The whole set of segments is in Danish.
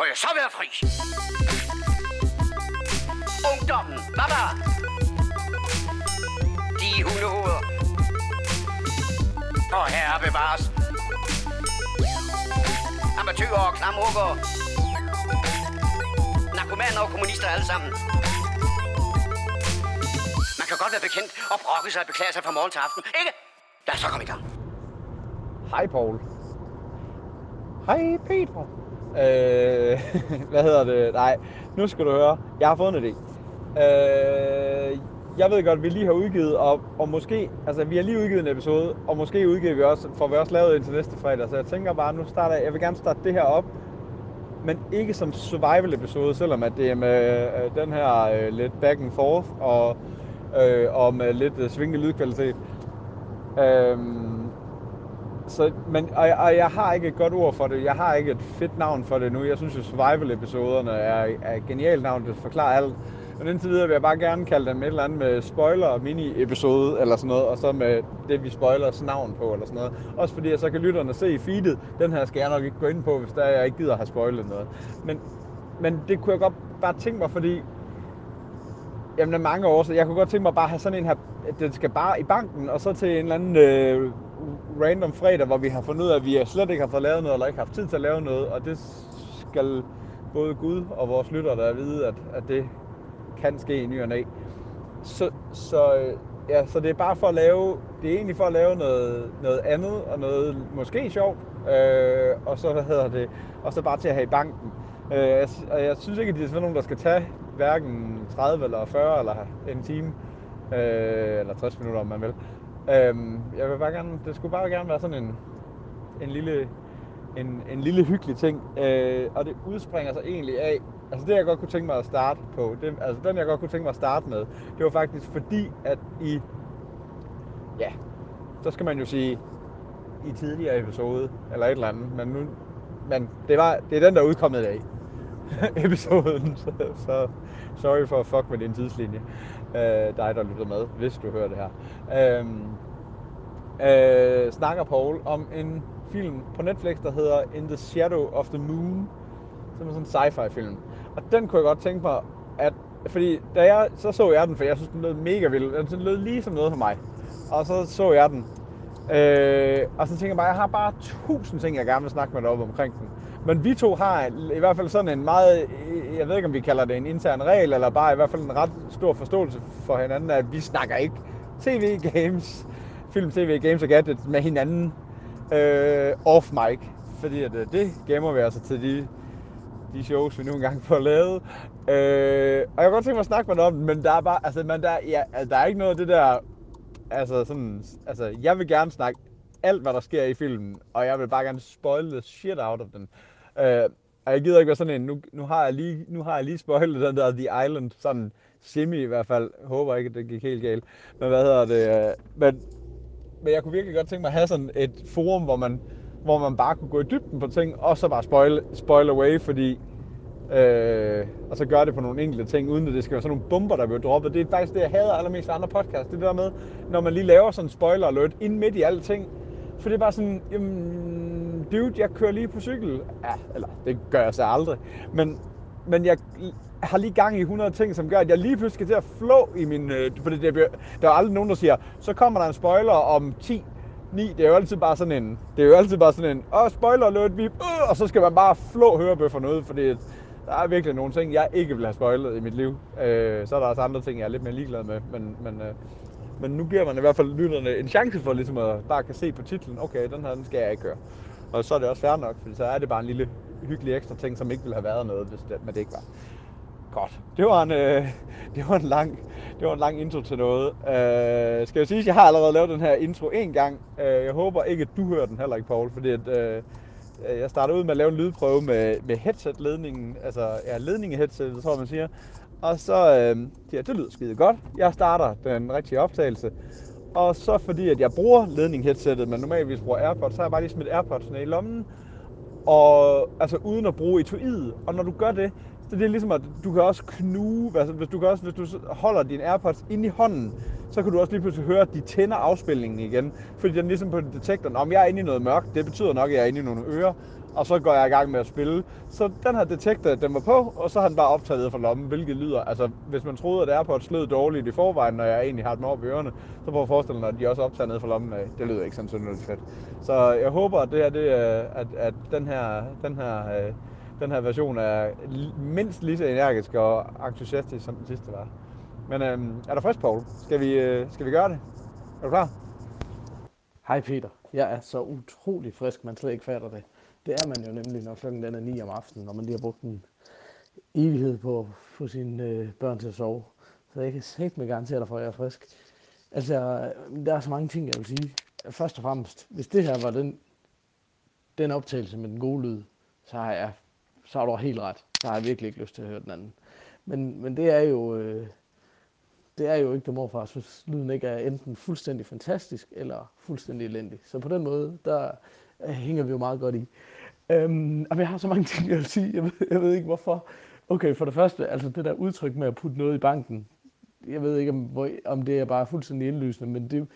Må jeg så være fri? Ungdommen, baba! De hundehoveder. Og herre bevares. Amatøger og klamrukker. Narkomaner og kommunister alle sammen. Man kan godt være bekendt og brokke sig og beklage sig fra morgen til aften, ikke? Lad os så komme i gang. Hej Paul. Hej Peter. Øh, hvad hedder det? Nej, nu skal du høre. Jeg har fået en idé. Øh, jeg ved godt, at vi lige har udgivet, og, og måske, altså vi har lige udgivet en episode, og måske udgiver vi også, får vi også lavet en til næste fredag, så jeg tænker bare, nu starter jeg, jeg vil gerne starte det her op, men ikke som survival episode, selvom at det er med øh, den her øh, lidt back and forth, og, øh, og med lidt øh, svingende lydkvalitet. Øh, så, men, og, og jeg har ikke et godt ord for det. Jeg har ikke et fedt navn for det nu. Jeg synes jo, survival-episoderne er, er et genialt navn. Det forklarer alt. Men indtil videre vil jeg bare gerne kalde dem et eller andet med spoiler mini-episode eller sådan noget, og så med det, vi spoilers navn på eller sådan noget. Også fordi, så kan lytterne se i feedet, den her skal jeg nok ikke gå ind på, hvis der jeg ikke gider have spoilet noget. Men, men det kunne jeg godt bare tænke mig, fordi Jamen, der er mange år, så jeg kunne godt tænke mig bare at have sådan en her, den skal bare i banken, og så til en eller anden øh, random fredag, hvor vi har fundet ud af, at vi slet ikke har fået lavet noget, eller ikke har haft tid til at lave noget, og det skal både Gud og vores lyttere der vide, at, at det kan ske i ny og næ. Så, så, øh, ja, så det er bare for at lave, det er egentlig for at lave noget, noget andet, og noget måske sjovt, øh, og så, hvad hedder det, og så bare til at have i banken. Øh, jeg, jeg synes ikke, at det er sådan nogen, der skal tage hverken 30 eller 40 eller en time, øh, eller 60 minutter, om man vil. Øh, jeg vil bare gerne, det skulle bare gerne være sådan en, en lille, en, en lille hyggelig ting, øh, og det udspringer sig egentlig af, altså det jeg godt kunne tænke mig at starte på, det, altså den jeg godt kunne tænke mig at starte med, det var faktisk fordi, at i, ja, så skal man jo sige, i tidligere episode, eller et eller andet, men nu, men det, var, det er den, der er udkommet i dag. episoden, så, så sorry for at fuck med din tidslinje. Øh, dig, der lytter med, hvis du hører det her. Øh, øh, snakker Paul om en film på Netflix, der hedder In the Shadow of the Moon, som er sådan en sci-fi film. Og den kunne jeg godt tænke mig, at, fordi da jeg, så så jeg den, for jeg synes, den lød mega vild. Den lød lige som noget for mig. Og så så jeg den. Øh, og så tænker jeg bare, jeg har bare tusind ting, jeg gerne vil snakke med dig om omkring den. Men vi to har i hvert fald sådan en meget, jeg ved ikke om vi kalder det en intern regel, eller bare i hvert fald en ret stor forståelse for hinanden, at vi snakker ikke tv, games, film, tv, games og gadgets med hinanden øh, off mic. Fordi at, øh, det gemmer vi altså til de, de shows, vi nu engang får lavet. Øh, og jeg kan godt tænke mig at snakke med dig om men der er bare, altså, man, der, ja, altså, der er ikke noget af det der, altså sådan, altså, jeg vil gerne snakke alt, hvad der sker i filmen, og jeg vil bare gerne spoil the shit out of den. Øh, og jeg gider ikke være sådan en, nu, nu, har jeg lige, nu har jeg lige spoilet den der The Island, sådan semi i hvert fald. Håber ikke, at det gik helt galt. Men hvad hedder det? Øh, men, men jeg kunne virkelig godt tænke mig at have sådan et forum, hvor man, hvor man bare kunne gå i dybden på ting, og så bare spoil, spoil away, fordi Øh, og så gør det på nogle enkelte ting, uden at det skal være sådan nogle bomber, der bliver droppet. Det er faktisk det, jeg hader allermest andre podcasts. Det der med, når man lige laver sådan en spoiler alert ind midt i alting. For det er bare sådan, jamen, dude, jeg kører lige på cykel. Ja, eller det gør jeg så aldrig. Men, men jeg har lige gang i 100 ting, som gør, at jeg lige pludselig skal til at flå i min... Øh, fordi det, bliver, der er aldrig nogen, der siger, så kommer der en spoiler om 10 9, det er jo altid bare sådan en, det er jo altid bare sådan en, åh, oh, spoiler alert, vi, øh, og så skal man bare flå hørebøfferne ud, fordi der er virkelig nogle ting, jeg ikke vil have spoilet i mit liv. Øh, så er der også andre ting, jeg er lidt mere ligeglad med, men, men, øh, men nu giver man i hvert fald lytterne en chance for ligesom at bare kan se på titlen, okay, den her, den skal jeg ikke høre. Og så er det også fair nok, for så er det bare en lille hyggelig ekstra ting, som ikke ville have været noget, hvis det, men det ikke var. Godt. Det var en, øh, det var en lang, det var en lang intro til noget. Øh, skal jeg sige, at jeg har allerede lavet den her intro en gang. Øh, jeg håber ikke, at du hører den heller ikke, Paul, fordi at, øh, jeg startede ud med at lave en lydprøve med, med headset-ledningen, altså ja, ledning i headsetet, tror man siger. Og så, øh, ja, det lyder skide godt. Jeg starter den rigtige optagelse. Og så fordi, at jeg bruger ledning headsettet, men normalvis bruger AirPods, så har jeg bare lige smidt AirPods ned i lommen. Og altså uden at bruge etuiet. Og når du gør det, så det er ligesom, at du kan også knuge, altså hvis du, kan også, hvis du holder din AirPods ind i hånden, så kan du også lige pludselig høre, at de tænder afspilningen igen. Fordi den ligesom på detektoren, om jeg er inde i noget mørkt, det betyder nok, at jeg er inde i nogle ører og så går jeg i gang med at spille. Så den her detektor, den var på, og så har den bare optaget ned fra lommen, hvilket lyder, altså hvis man troede, at det er på et slød dårligt i forvejen, når jeg egentlig har den op i ørerne, så prøv at forestille mig, at de også optager ned fra lommen af. Det lyder ikke sådan synderligt fedt. Så jeg håber, at det her, det er, at, at den her, den her, øh, den her version er mindst lige så energisk og entusiastisk, som den sidste var. Men øhm, er du frisk, Paul? Skal vi, øh, skal vi gøre det? Er du klar? Hej Peter. Jeg er så utrolig frisk, man slet ikke fatter det. Det er man jo nemlig, når klokken den er 9 om aftenen, når man lige har brugt en evighed på at få sine øh, børn til at sove. Så jeg kan sætte mig garantere dig for, at jeg er frisk. Altså, der er så mange ting, jeg vil sige. Først og fremmest, hvis det her var den, den optagelse med den gode lyd, så har jeg så har du helt ret. Så har jeg virkelig ikke lyst til at høre den anden. Men, men det er jo, øh, det er jo ikke det morfar, hvis lyden ikke er enten fuldstændig fantastisk eller fuldstændig elendig. Så på den måde, der øh, hænger vi jo meget godt i. Øhm, og jeg har så mange ting, jeg vil sige. Jeg ved, jeg ved ikke hvorfor. Okay, for det første, altså det der udtryk med at putte noget i banken. Jeg ved ikke, om, hvor, om det er bare fuldstændig indlysende, men det,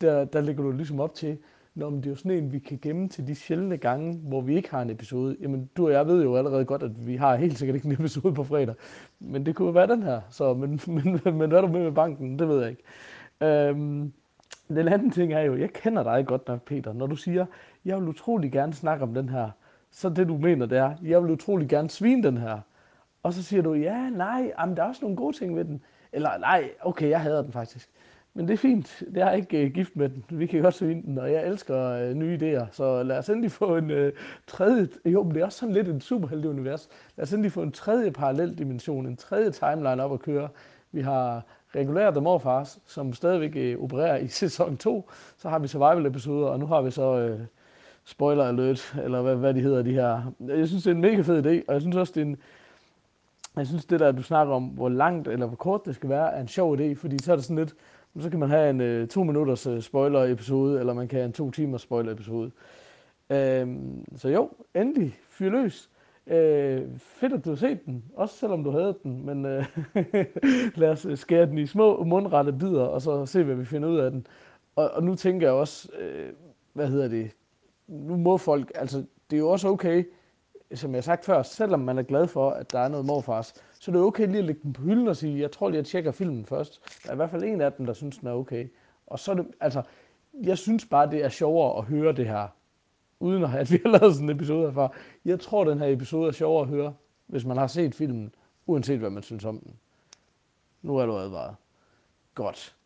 der, der ligger du ligesom op til, når det er jo sådan en, vi kan gemme til de sjældne gange, hvor vi ikke har en episode. Jamen, du og jeg ved jo allerede godt, at vi har helt sikkert ikke en episode på fredag. Men det kunne jo være den her. Så, men, men, men hvad er du med med banken? Det ved jeg ikke. Øhm, den anden ting er jo, jeg kender dig godt nok, Peter. Når du siger, jeg vil utrolig gerne snakke om den her, så det du mener, det er, jeg vil utrolig gerne svine den her. Og så siger du, ja, nej, jamen, der er også nogle gode ting ved den. Eller nej, okay, jeg hader den faktisk. Men det er fint. Det er ikke uh, gift med den. Vi kan godt svine den, og jeg elsker uh, nye idéer. Så lad os endelig få en uh, tredje... Jo, men det er også sådan lidt en superheldig univers. Lad os endelig få en tredje parallel dimension, en tredje timeline op at køre. Vi har regulære The Morfars, som stadigvæk uh, opererer i sæson 2. Så har vi survival-episoder, og nu har vi så... Uh, spoiler alert, eller hvad, hvad de hedder, de her. Jeg synes, det er en mega fed idé, og jeg synes også, det er en, jeg synes, det der, du snakker om, hvor langt eller hvor kort det skal være, er en sjov idé, fordi så er det sådan lidt, så kan man have en øh, to minutters øh, spoiler-episode, eller man kan have en to timers spoiler-episode. Øhm, så jo, endelig, fyr løs. Øh, fedt, at du har set den, også selvom du havde den, men øh, lad os øh, skære den i små mundrette bidder, og så se, hvad vi finder ud af den. Og, og nu tænker jeg også, øh, hvad hedder det, nu må folk, altså det er jo også okay, som jeg har sagt før, selvom man er glad for, at der er noget morfars, så det er okay lige at lægge den på hylden og sige, jeg tror lige, jeg tjekker filmen først. Der er i hvert fald en af dem, der synes, den er okay. Og så er det, altså, jeg synes bare, det er sjovere at høre det her, uden at, at vi har lavet sådan en episode herfra. Jeg tror, den her episode er sjovere at høre, hvis man har set filmen, uanset hvad man synes om den. Nu er du advaret. Godt.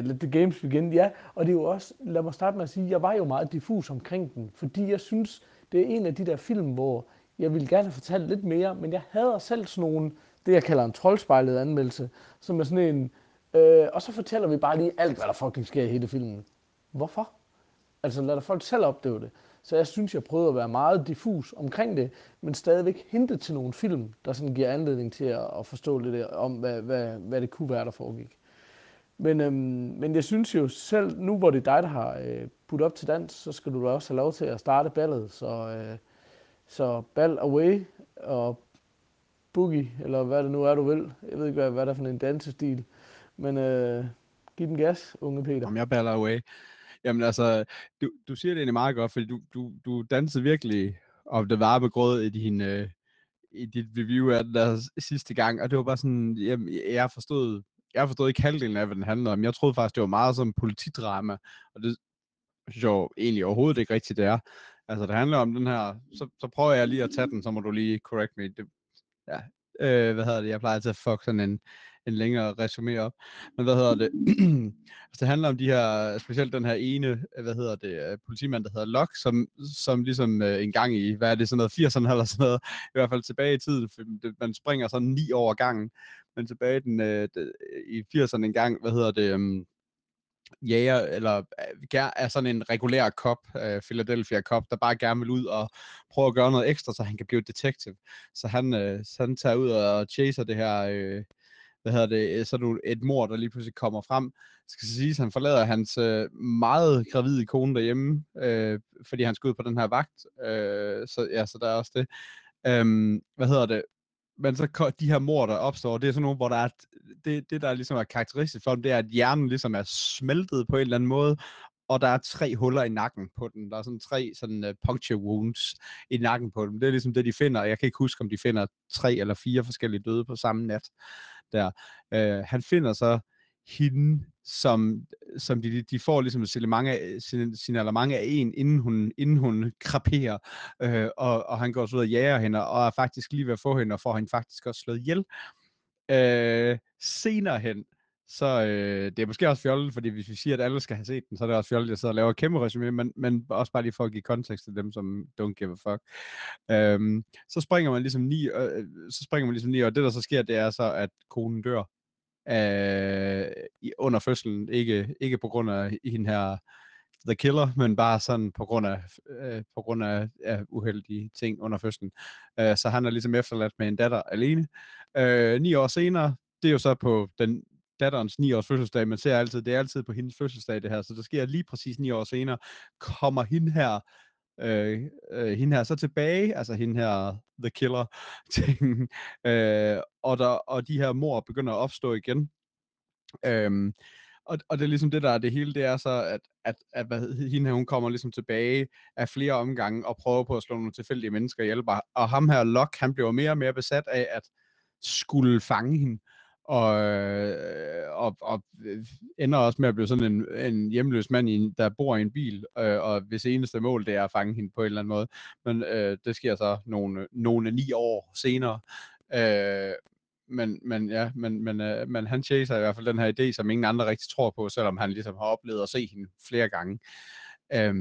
Uh, let the games begin. Ja, og det er jo også, lad mig starte med at sige, jeg var jo meget diffus omkring den, fordi jeg synes, det er en af de der film, hvor jeg ville gerne have fortalt lidt mere, men jeg havde selv sådan nogle, det jeg kalder en troldspejlet anmeldelse, som er sådan en, øh, og så fortæller vi bare lige alt, hvad der fucking sker i hele filmen. Hvorfor? Altså lad folk selv opdage det. Så jeg synes, jeg prøvede at være meget diffus omkring det, men stadigvæk hente til nogle film, der sådan giver anledning til at, at forstå lidt om, hvad, hvad, hvad det kunne være, der foregik. Men, øhm, men jeg synes jo selv, nu hvor det er dig, der har øh, puttet op til dans, så skal du da også have lov til at starte ballet. Så, øh, så ball away og boogie, eller hvad det nu er, du vil. Jeg ved ikke, hvad, hvad der er for en dansestil. Men øh, giv den gas, unge Peter. Om jeg baller away. Jamen altså, du, du siger det egentlig meget godt, fordi du, du, du dansede virkelig om det varme grød i din, øh, i dit review af den der sidste gang, og det var bare sådan, jamen, jeg forstod, jeg forstod ikke halvdelen af, hvad den handlede om. Jeg troede faktisk, det var meget som politidrama, og det synes jeg egentlig overhovedet ikke rigtigt, det er. Altså, det handler om den her, så, så prøver jeg lige at tage den, så må du lige correct me. Det, ja, øh, hvad hedder det, jeg plejer til at fuck sådan en, en længere resumé op. Men hvad hedder det? altså, det handler om de her, specielt den her ene, hvad hedder det, øh, politimand, der hedder Locke, som, som ligesom øh, en gang i, hvad er det, sådan noget, 80'erne eller sådan noget, i hvert fald tilbage i tiden, for det, man springer sådan ni år gangen, men tilbage den, øh, i 80'erne en gang, hvad hedder det, øhm, jager, jæger, eller øh, er sådan en regulær cop, øh, Philadelphia cop, der bare gerne vil ud og prøve at gøre noget ekstra, så han kan blive detektiv. Så han, så han tager ud og chaser det her, øh, hvad hedder det, øh, så du et mor, der lige pludselig kommer frem. Det skal sige, at han forlader hans øh, meget gravide kone derhjemme, øh, fordi han skal ud på den her vagt. Øh, så ja, så der er også det. Øhm, hvad hedder det? men så de her mor, der opstår, det er sådan nogle, hvor der er, det, det der ligesom er karakteristisk for dem, det er, at hjernen ligesom er smeltet på en eller anden måde, og der er tre huller i nakken på den. Der er sådan tre sådan uh, puncture wounds i nakken på dem. Det er ligesom det, de finder. Jeg kan ikke huske, om de finder tre eller fire forskellige døde på samme nat. Der. Øh, han finder så hende, som, som de, de får ligesom signalement sin, signalement af en, inden hun, inden hun kraperer, øh, og, og han går så ud og jager hende, og er faktisk lige ved at få hende, og får hende faktisk også slået ihjel. Øh, senere hen, så øh, det er måske også fjollet, fordi hvis vi siger, at alle skal have set den, så er det også fjollet, at jeg sidder og laver kæmpe resume, men, men også bare lige for at give kontekst til dem, som don't give a fuck. Øhm, så springer man ligesom ni, øh, øh så springer man ligesom ni, og det der så sker, det er så, at konen dør øh, under fødslen, ikke, ikke på grund af hende her The Killer, men bare sådan på grund af, øh, på grund af ja, uheldige ting under fødslen. Øh, så han er ligesom efterladt med en datter alene. Øh, ni år senere, det er jo så på den datterens 9 års fødselsdag, man ser altid, det er altid på hendes fødselsdag det her, så der sker lige præcis 9 år senere, kommer hende her, øh, øh, hende her så tilbage, altså hende her, the killer, ting, øh, og, der, og de her mor begynder at opstå igen. Øhm, og, og det er ligesom det der det hele, det er så, at, at, at hvad, hende her, hun kommer ligesom tilbage af flere omgange og prøver på at slå nogle tilfældige mennesker ihjel. Og ham her, Locke, han bliver mere og mere besat af at skulle fange hende og, øh, og, og ender også med at blive sådan en, en hjemløs mand, i, der bor i en bil, øh, og hvis eneste mål det er at fange hende på en eller anden måde. Men øh, det sker så nogle, nogle ni år senere. Øh, men, men ja, men, men, øh, men han chaser i hvert fald den her idé, som ingen andre rigtig tror på, selvom han ligesom har oplevet at se hende flere gange. Øh,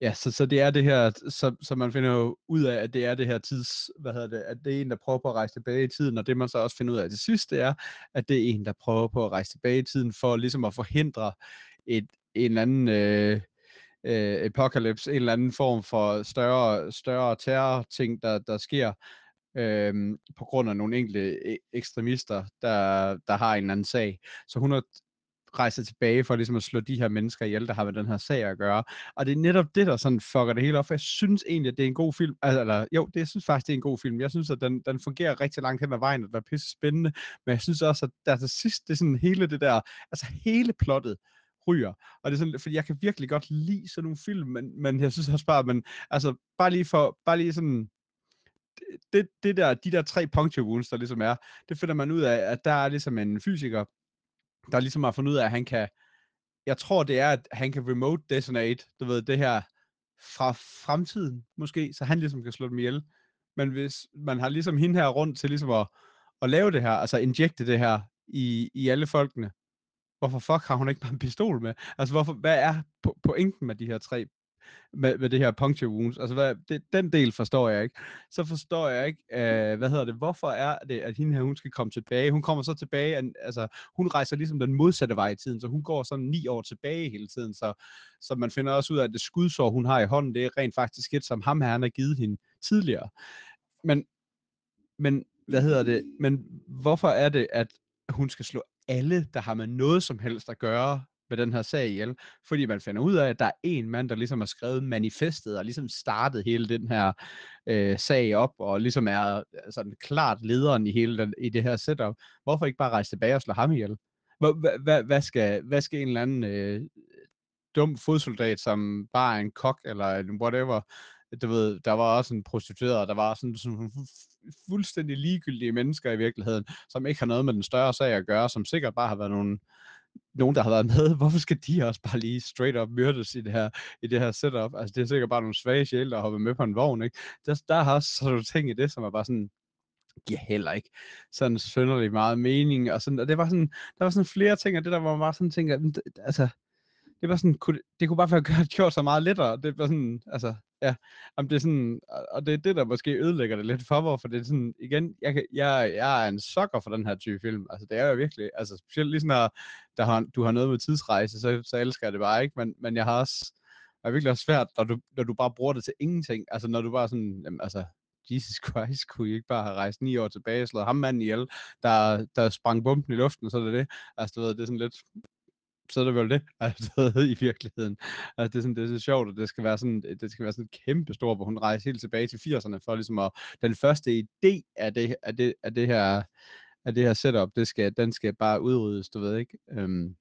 Ja, så, så det er det her, så, så man finder jo ud af, at det er det her tids, hvad hedder det, at det er en, der prøver på at rejse tilbage i tiden, og det man så også finder ud af til sidst, det er, at det er en, der prøver på at rejse tilbage i tiden, for ligesom at forhindre et, en eller anden øh, øh, apocalypse, en eller anden form for større, større terror-ting, der, der sker, øh, på grund af nogle enkelte øh, ekstremister, der, der har en eller anden sag. Så hun har rejser tilbage for ligesom at slå de her mennesker ihjel, der har med den her sag at gøre. Og det er netop det, der sådan fucker det hele op, for jeg synes egentlig, at det er en god film. Altså, eller, jo, det, jeg synes faktisk, det er en god film. Jeg synes, at den, den fungerer rigtig langt hen ad vejen, og det er pisse spændende, men jeg synes også, at der til sidst, det er sådan hele det der, altså hele plottet, ryger. Og det er sådan, fordi jeg kan virkelig godt lide sådan nogle film, men, men jeg synes også bare, men altså, bare lige for, bare lige sådan, det, det der, de der tre puncture wounds, der ligesom er, det finder man ud af, at der er ligesom en fysiker, der ligesom har fundet ud af, at han kan, jeg tror det er, at han kan remote detonate, du ved, det her fra fremtiden måske, så han ligesom kan slå dem ihjel. Men hvis man har ligesom hende her rundt til ligesom at, at lave det her, altså injekte det her i, i alle folkene, hvorfor fuck har hun ikke bare en pistol med? Altså, hvorfor, hvad er pointen med de her tre med, med det her puncture wounds. Altså, hvad, det, den del forstår jeg ikke. Så forstår jeg ikke, øh, hvad hedder det, hvorfor er det, at hende her, hun skal komme tilbage? Hun kommer så tilbage, altså, hun rejser ligesom den modsatte vej i tiden, så hun går sådan ni år tilbage hele tiden, så, så man finder også ud af, at det skudsår, hun har i hånden, det er rent faktisk et, som ham her, han har givet hende tidligere. Men, men, hvad hedder det, men hvorfor er det, at hun skal slå alle, der har med noget som helst at gøre, med den her sag ihjel, fordi man finder ud af, at der er en mand, der ligesom har skrevet manifestet og ligesom startet hele den her øh, sag op, og ligesom er øh, sådan klart lederen i hele den, i det her setup. Hvorfor ikke bare rejse tilbage og slå ham ihjel? Hvad, hvad, hvad, skal, hvad skal en eller anden øh, dum fodsoldat, som bare er en kok eller en whatever, du ved, der var også en prostitueret, der var sådan, sådan fuldstændig ligegyldige mennesker i virkeligheden, som ikke har noget med den større sag at gøre, som sikkert bare har været nogle nogen, der har været med, hvorfor skal de også bare lige straight up myrdes i det her, i det her setup? Altså, det er sikkert bare nogle svage sjæle, der hopper med på en vogn, ikke? Der, der har også sådan nogle ting i det, som er bare sådan, giver heller ikke sådan sønderlig meget mening, og, sådan, og det var sådan, der var sådan flere ting, og det der, hvor man bare sådan tænker, altså, det var sådan, kunne, det kunne bare være gjort så meget lettere, det var sådan, altså, Ja, Jamen, det er sådan, og det er det, der måske ødelægger det lidt for mig, for det er sådan, igen, jeg, kan, jeg, jeg er en sokker for den her type film, altså det er jo virkelig, altså specielt lige sådan, der har, du har noget med tidsrejse, så, så elsker jeg det bare ikke, men, men jeg har også, det er virkelig også svært, når du, når du bare bruger det til ingenting, altså når du bare sådan, jamen, altså, Jesus Christ, kunne I ikke bare have rejst ni år tilbage og slået ham manden ihjel, der, der sprang bomben i luften, og så er det det. Altså, du ved, det er sådan lidt, så er det vel det, altså, i virkeligheden. Altså, det, er sådan, det er så sjovt, og det skal være sådan, det skal være sådan kæmpe stort, hvor hun rejser helt tilbage til 80'erne, for ligesom at, den første idé af det, af det, af det her, af det her setup, det skal, den skal bare udryddes, du ved ikke. Øhm,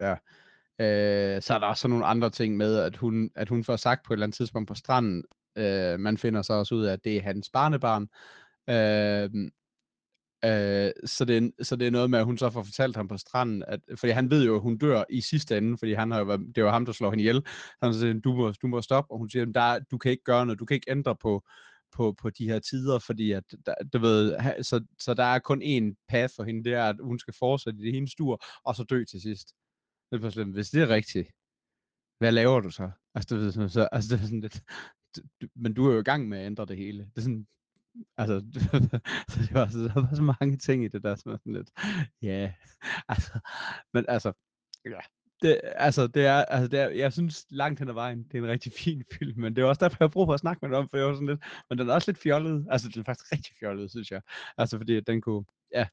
ja. Øh, så er der også nogle andre ting med, at hun, at hun får sagt på et eller andet tidspunkt på stranden, øh, man finder så også ud af, at det er hans barnebarn. Øh, Øh, så, det er, så det er noget med, at hun så får fortalt ham på stranden, at, fordi han ved jo, at hun dør i sidste ende, fordi han har jo været, det var ham, der slår hende ihjel. Han siger, du må, du må stoppe, og hun siger, der, du kan ikke gøre noget, du kan ikke ændre på, på, på de her tider, fordi at, der, du ved, så, så der er kun én path for hende, det er, at hun skal fortsætte i det hendes stur, og så dø til sidst. Det hvis det er rigtigt, hvad laver du så? Altså, det, ved, så, altså, det er sådan lidt, men du er jo i gang med at ændre det hele. Det er sådan, altså, så det var, så, der var så mange ting i det der, som er sådan lidt, ja, yeah. altså, men altså, ja, det, altså, det er, altså, det er, jeg synes langt hen ad vejen, det er en rigtig fin film, men det er også derfor, jeg har brug for at snakke med dig om, for jeg var sådan lidt, men den er også lidt fjollet, altså, den er faktisk rigtig fjollet, synes jeg, altså, fordi den kunne, ja,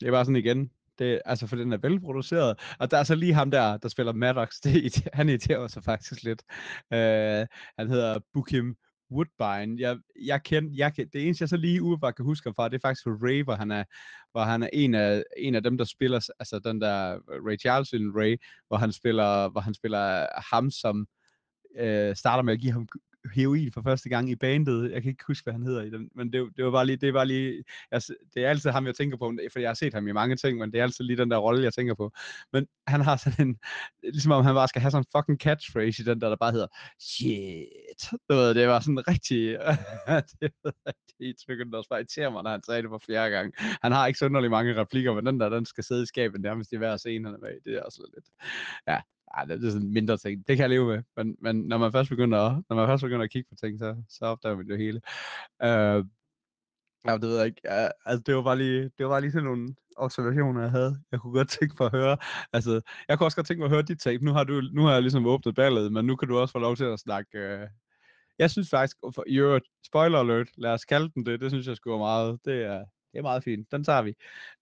det var sådan igen, det, altså for den er velproduceret. Og der er så lige ham der, der spiller Maddox. Det, han irriterer sig faktisk lidt. Uh, han hedder Bukim Woodbine. Jeg, jeg kender, jeg, det eneste, jeg så lige umiddelbart kan huske fra, det er faktisk Ray, hvor han er, hvor han er en, af, en af dem, der spiller, altså den der øh, Ray Charles Ray, hvor han spiller, hvor han spiller ham, som øh, starter med at give ham heroin for første gang i bandet. Jeg kan ikke huske, hvad han hedder i den, men det, det var bare lige, det var lige, altså, det er altid ham, jeg tænker på, for jeg har set ham i mange ting, men det er altid lige den der rolle, jeg tænker på. Men han har sådan en, ligesom om han bare skal have sådan en fucking catchphrase i den der, der bare hedder, shit. Du ved, det var sådan rigtig, det var det, trykkende, også bare irriterer mig, når han sagde det for fjerde gang. Han har ikke så mange replikker, men den der, den skal sidde i skabet nærmest i hver scene, han er med Det er også lidt, ja, ej, det er sådan mindre ting. Det kan jeg leve med. Men, men når man først begynder at, når man først begynder at kigge på ting, så, så opdager man det hele. Øh, ja, det ved jeg ikke. Ja, altså, det var bare lige, det var bare lige sådan nogle observationer, jeg havde. Jeg kunne godt tænke mig at høre. Altså, jeg kunne også godt tænke mig at høre dit tape. Nu har, du, nu har jeg ligesom åbnet ballet, men nu kan du også få lov til at snakke. Øh, jeg synes faktisk, for, i øvrigt, spoiler alert, lad os kalde den det, det synes jeg skulle meget. Det er, det er meget fint. Den tager vi.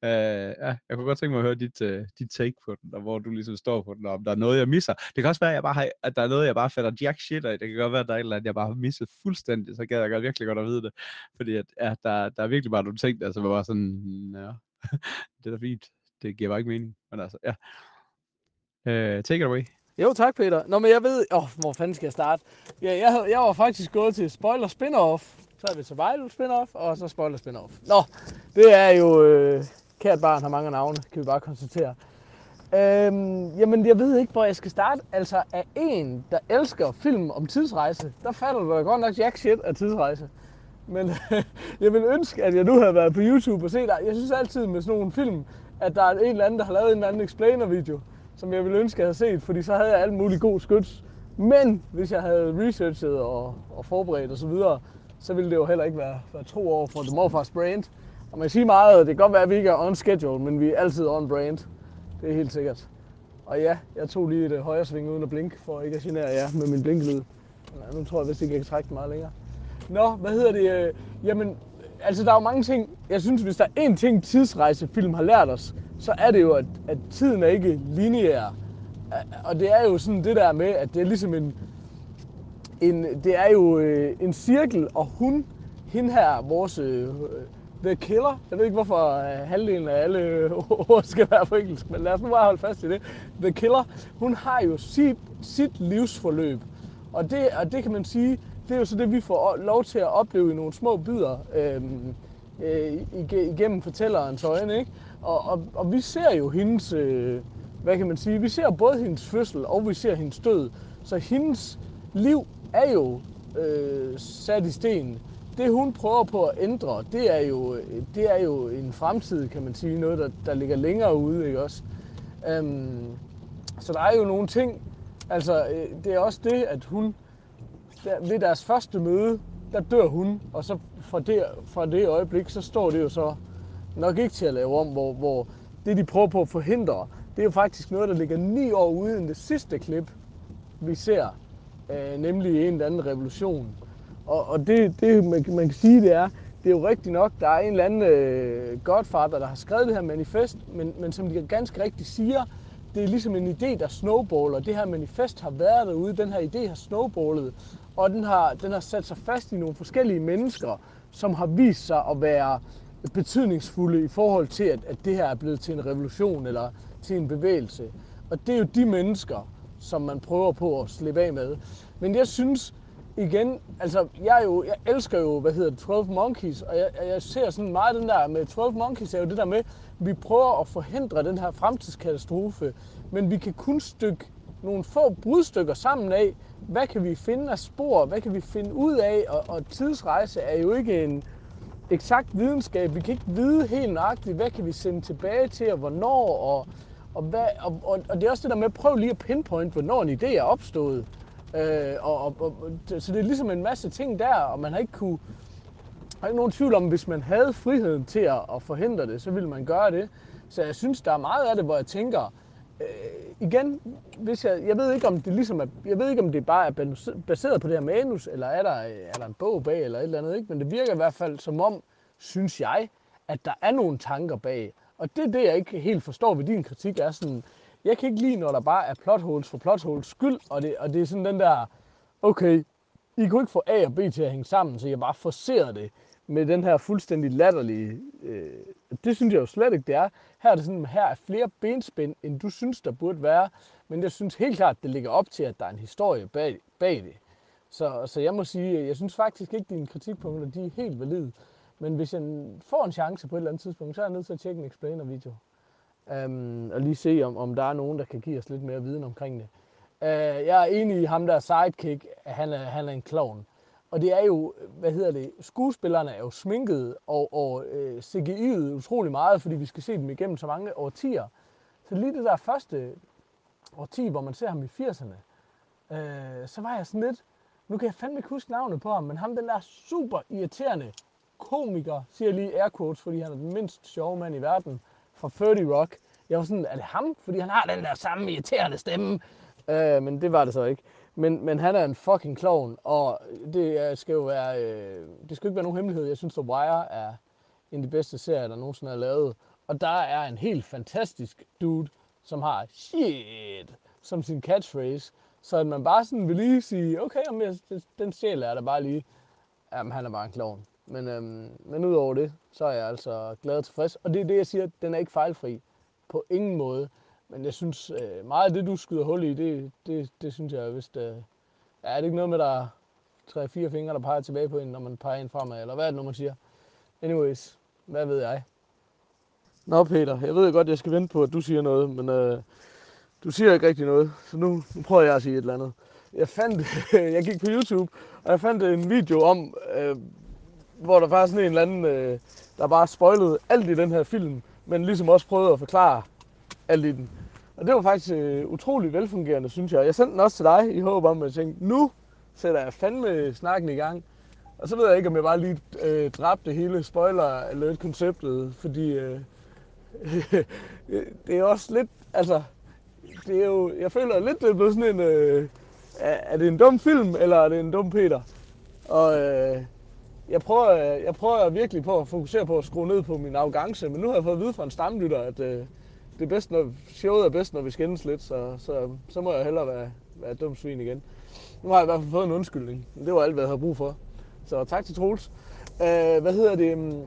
Øh, ja, jeg kunne godt tænke mig at høre dit, uh, dit take på den, og hvor du ligesom står på den, og om der er noget, jeg misser. Det kan også være, at, jeg bare har, at der er noget, jeg bare fatter jack shit af. Det kan godt være, at der er et eller andet, jeg bare har misset fuldstændig. Så gad jeg godt virkelig godt at vide det. Fordi at, ja, der, der er virkelig bare nogle ting, der altså, var sådan, ja, det er da fint. Det giver bare ikke mening. Men altså, ja. Øh, take it away. Jo, tak Peter. Nå, men jeg ved... Åh, oh, hvor fanden skal jeg starte? Ja, jeg, jeg var faktisk gået til spoiler spin-off så har vi Survival spin-off, og så Spoiler spin-off. Nå, det er jo... Øh, kært barn har mange navne, kan vi bare konstatere. Øhm, jamen, jeg ved ikke, hvor jeg skal starte. Altså, af en, der elsker film om tidsrejse, der falder du godt nok jack shit af tidsrejse. Men jeg vil ønske, at jeg nu havde været på YouTube og set dig. Jeg synes altid med sådan nogle film, at der er en eller anden, der har lavet en eller anden explainer-video, som jeg ville ønske, at jeg havde set, fordi så havde jeg alt muligt god skyts. Men hvis jeg havde researchet og, og forberedt osv., og så så ville det jo heller ikke være, være to år for The Morfars brand. Og man siger meget, det kan godt være, at vi ikke er on schedule, men vi er altid on brand. Det er helt sikkert. Og ja, jeg tog lige et højre sving uden at blinke, for ikke at genere jer med min blinklyd. Ja, nu tror jeg vist ikke, jeg kan trække den meget længere. Nå, hvad hedder det? Øh, jamen, altså der er jo mange ting. Jeg synes, hvis der er én ting, tidsrejsefilm har lært os, så er det jo, at, at tiden er ikke lineær. Og det er jo sådan det der med, at det er ligesom en, en, det er jo øh, en cirkel, og hun, hende her, vores øh, The Killer, jeg ved ikke hvorfor øh, halvdelen af alle øh, ord skal være på engelsk, men lad os nu bare holde fast i det. The Killer, hun har jo sit, sit livsforløb, og det, og det kan man sige, det er jo så det, vi får lov til at opleve i nogle små bidder øhm, øh, øh, igennem fortællerens øjne. Ikke? Og, og, og vi ser jo hendes, øh, hvad kan man sige, vi ser både hendes fødsel og vi ser hendes død. Så hendes liv er jo øh, sat i sten. Det hun prøver på at ændre, det er jo, det er jo en fremtid, kan man sige, noget, der, der ligger længere ude, ikke også? Øhm, så der er jo nogle ting, altså øh, det er også det, at hun, der, ved deres første møde, der dør hun, og så fra det, fra det øjeblik, så står det jo så nok ikke til at lave om, hvor, hvor det de prøver på at forhindre, det er jo faktisk noget, der ligger ni år ude i det sidste klip, vi ser øh, nemlig en eller anden revolution. Og, og det, det man, man kan sige, det er, det er jo rigtigt nok, der er en eller anden øh, godfather, der har skrevet det her manifest, men, men som de ganske rigtigt siger, det er ligesom en idé, der snowballer. Det her manifest har været derude, den her idé har snowballet, og den har, den har sat sig fast i nogle forskellige mennesker, som har vist sig at være betydningsfulde i forhold til, at, at det her er blevet til en revolution eller til en bevægelse. Og det er jo de mennesker, som man prøver på at slippe af med. Men jeg synes, igen, altså jeg, er jo, jeg elsker jo, hvad hedder det, 12 Monkeys, og jeg, jeg ser sådan meget den der med 12 Monkeys, er jo det der med, vi prøver at forhindre den her fremtidskatastrofe, men vi kan kun stykke nogle få brudstykker sammen af, hvad kan vi finde af spor, hvad kan vi finde ud af, og, og tidsrejse er jo ikke en eksakt videnskab. Vi kan ikke vide helt nøjagtigt, hvad kan vi sende tilbage til, og hvornår, og, og, hvad, og, og, og det er også det der med, at prøve lige at pinpoint, hvornår en idé er opstået. Øh, og, og, og, så det er ligesom en masse ting der, og man har ikke kunne... Der er ikke nogen tvivl om, hvis man havde friheden til at, at forhindre det, så ville man gøre det. Så jeg synes, der er meget af det, hvor jeg tænker, øh, igen, hvis jeg, jeg ved ikke om det ligesom er, jeg ved ikke om det bare er baseret på det her manus, eller er der, øh, er der en bog bag, eller et eller andet, ikke? men det virker i hvert fald som om, synes jeg, at der er nogle tanker bag. Og det er det, jeg ikke helt forstår ved din kritik, er sådan, jeg kan ikke lide, når der bare er plot holes for plot holes skyld, og det, og det er sådan den der, okay, I kunne ikke få A og B til at hænge sammen, så jeg bare forserer det med den her fuldstændig latterlige... Øh, det synes jeg jo slet ikke, det er. Her er det sådan, her er flere benspænd, end du synes, der burde være. Men jeg synes helt klart, det ligger op til, at der er en historie bag, bag det. Så, så jeg må sige, jeg synes faktisk ikke, at dine kritikpunkter de er helt valide. Men hvis jeg får en chance på et eller andet tidspunkt, så er jeg nødt til at tjekke en explainer-video. Um, og lige se, om, om der er nogen, der kan give os lidt mere viden omkring det. Uh, jeg er enig i ham der sidekick, at han er, han er en klovn. Og det er jo, hvad hedder det, skuespillerne er jo sminket og, og øh, CGI'et utrolig meget, fordi vi skal se dem igennem så mange årtier. Så lige det der første årti, hvor man ser ham i 80'erne, øh, så var jeg sådan lidt, nu kan jeg fandme ikke huske navnet på ham, men ham den der super irriterende komiker, siger jeg lige air quotes, fordi han er den mindst sjove mand i verden, fra 30 Rock. Jeg var sådan, er det ham? Fordi han har den der samme irriterende stemme. Øh, men det var det så ikke. Men, men han er en fucking klovn, og det skal jo være, øh, det skal ikke være nogen hemmelighed. Jeg synes, The Wire er en af de bedste serier, der nogensinde er lavet. Og der er en helt fantastisk dude, som har shit som sin catchphrase. Så at man bare sådan vil lige sige, okay, om jeg, den sjæl er der bare lige, jamen han er bare en klovn. Men, øhm, men udover det, så er jeg altså glad og tilfreds. Og det er det, jeg siger, den er ikke fejlfri. På ingen måde. Men jeg synes, øh, meget af det, du skyder hul i, det, det, det synes jeg hvis Øh, ja, er det ikke noget med, der tre-fire fingre, der peger tilbage på en, når man peger en fremad, eller hvad er det nu, man siger? Anyways, hvad ved jeg? Nå Peter, jeg ved godt, jeg skal vente på, at du siger noget, men øh, du siger ikke rigtig noget, så nu, nu prøver jeg at sige et eller andet. Jeg fandt, jeg gik på YouTube, og jeg fandt en video om, øh, hvor der var sådan en eller anden, øh, der bare spoilede alt i den her film, men ligesom også prøvede at forklare alt i den. Og det var faktisk øh, utrolig velfungerende, synes jeg. Jeg sendte den også til dig i håb om, at jeg tænkte, nu sætter jeg fandme snakken i gang. Og så ved jeg ikke, om jeg bare lige øh, dræbte hele spoiler alert konceptet, fordi øh, det er også lidt, altså, det er jo, jeg føler lidt, det er blevet sådan en, øh, er det en dum film, eller er det en dum Peter? Og øh, jeg, prøver, jeg prøver virkelig på at fokusere på at skrue ned på min arrogance, men nu har jeg fået at vide fra en stamlytter, at øh, det er bedst, når, showet er bedst, når vi skændes lidt, så, så, så må jeg hellere være, være dum svin igen. Nu har jeg i hvert fald fået en undskyldning. Det var alt, hvad jeg havde brug for. Så tak til Troels. Øh, hvad hedder det? Mm,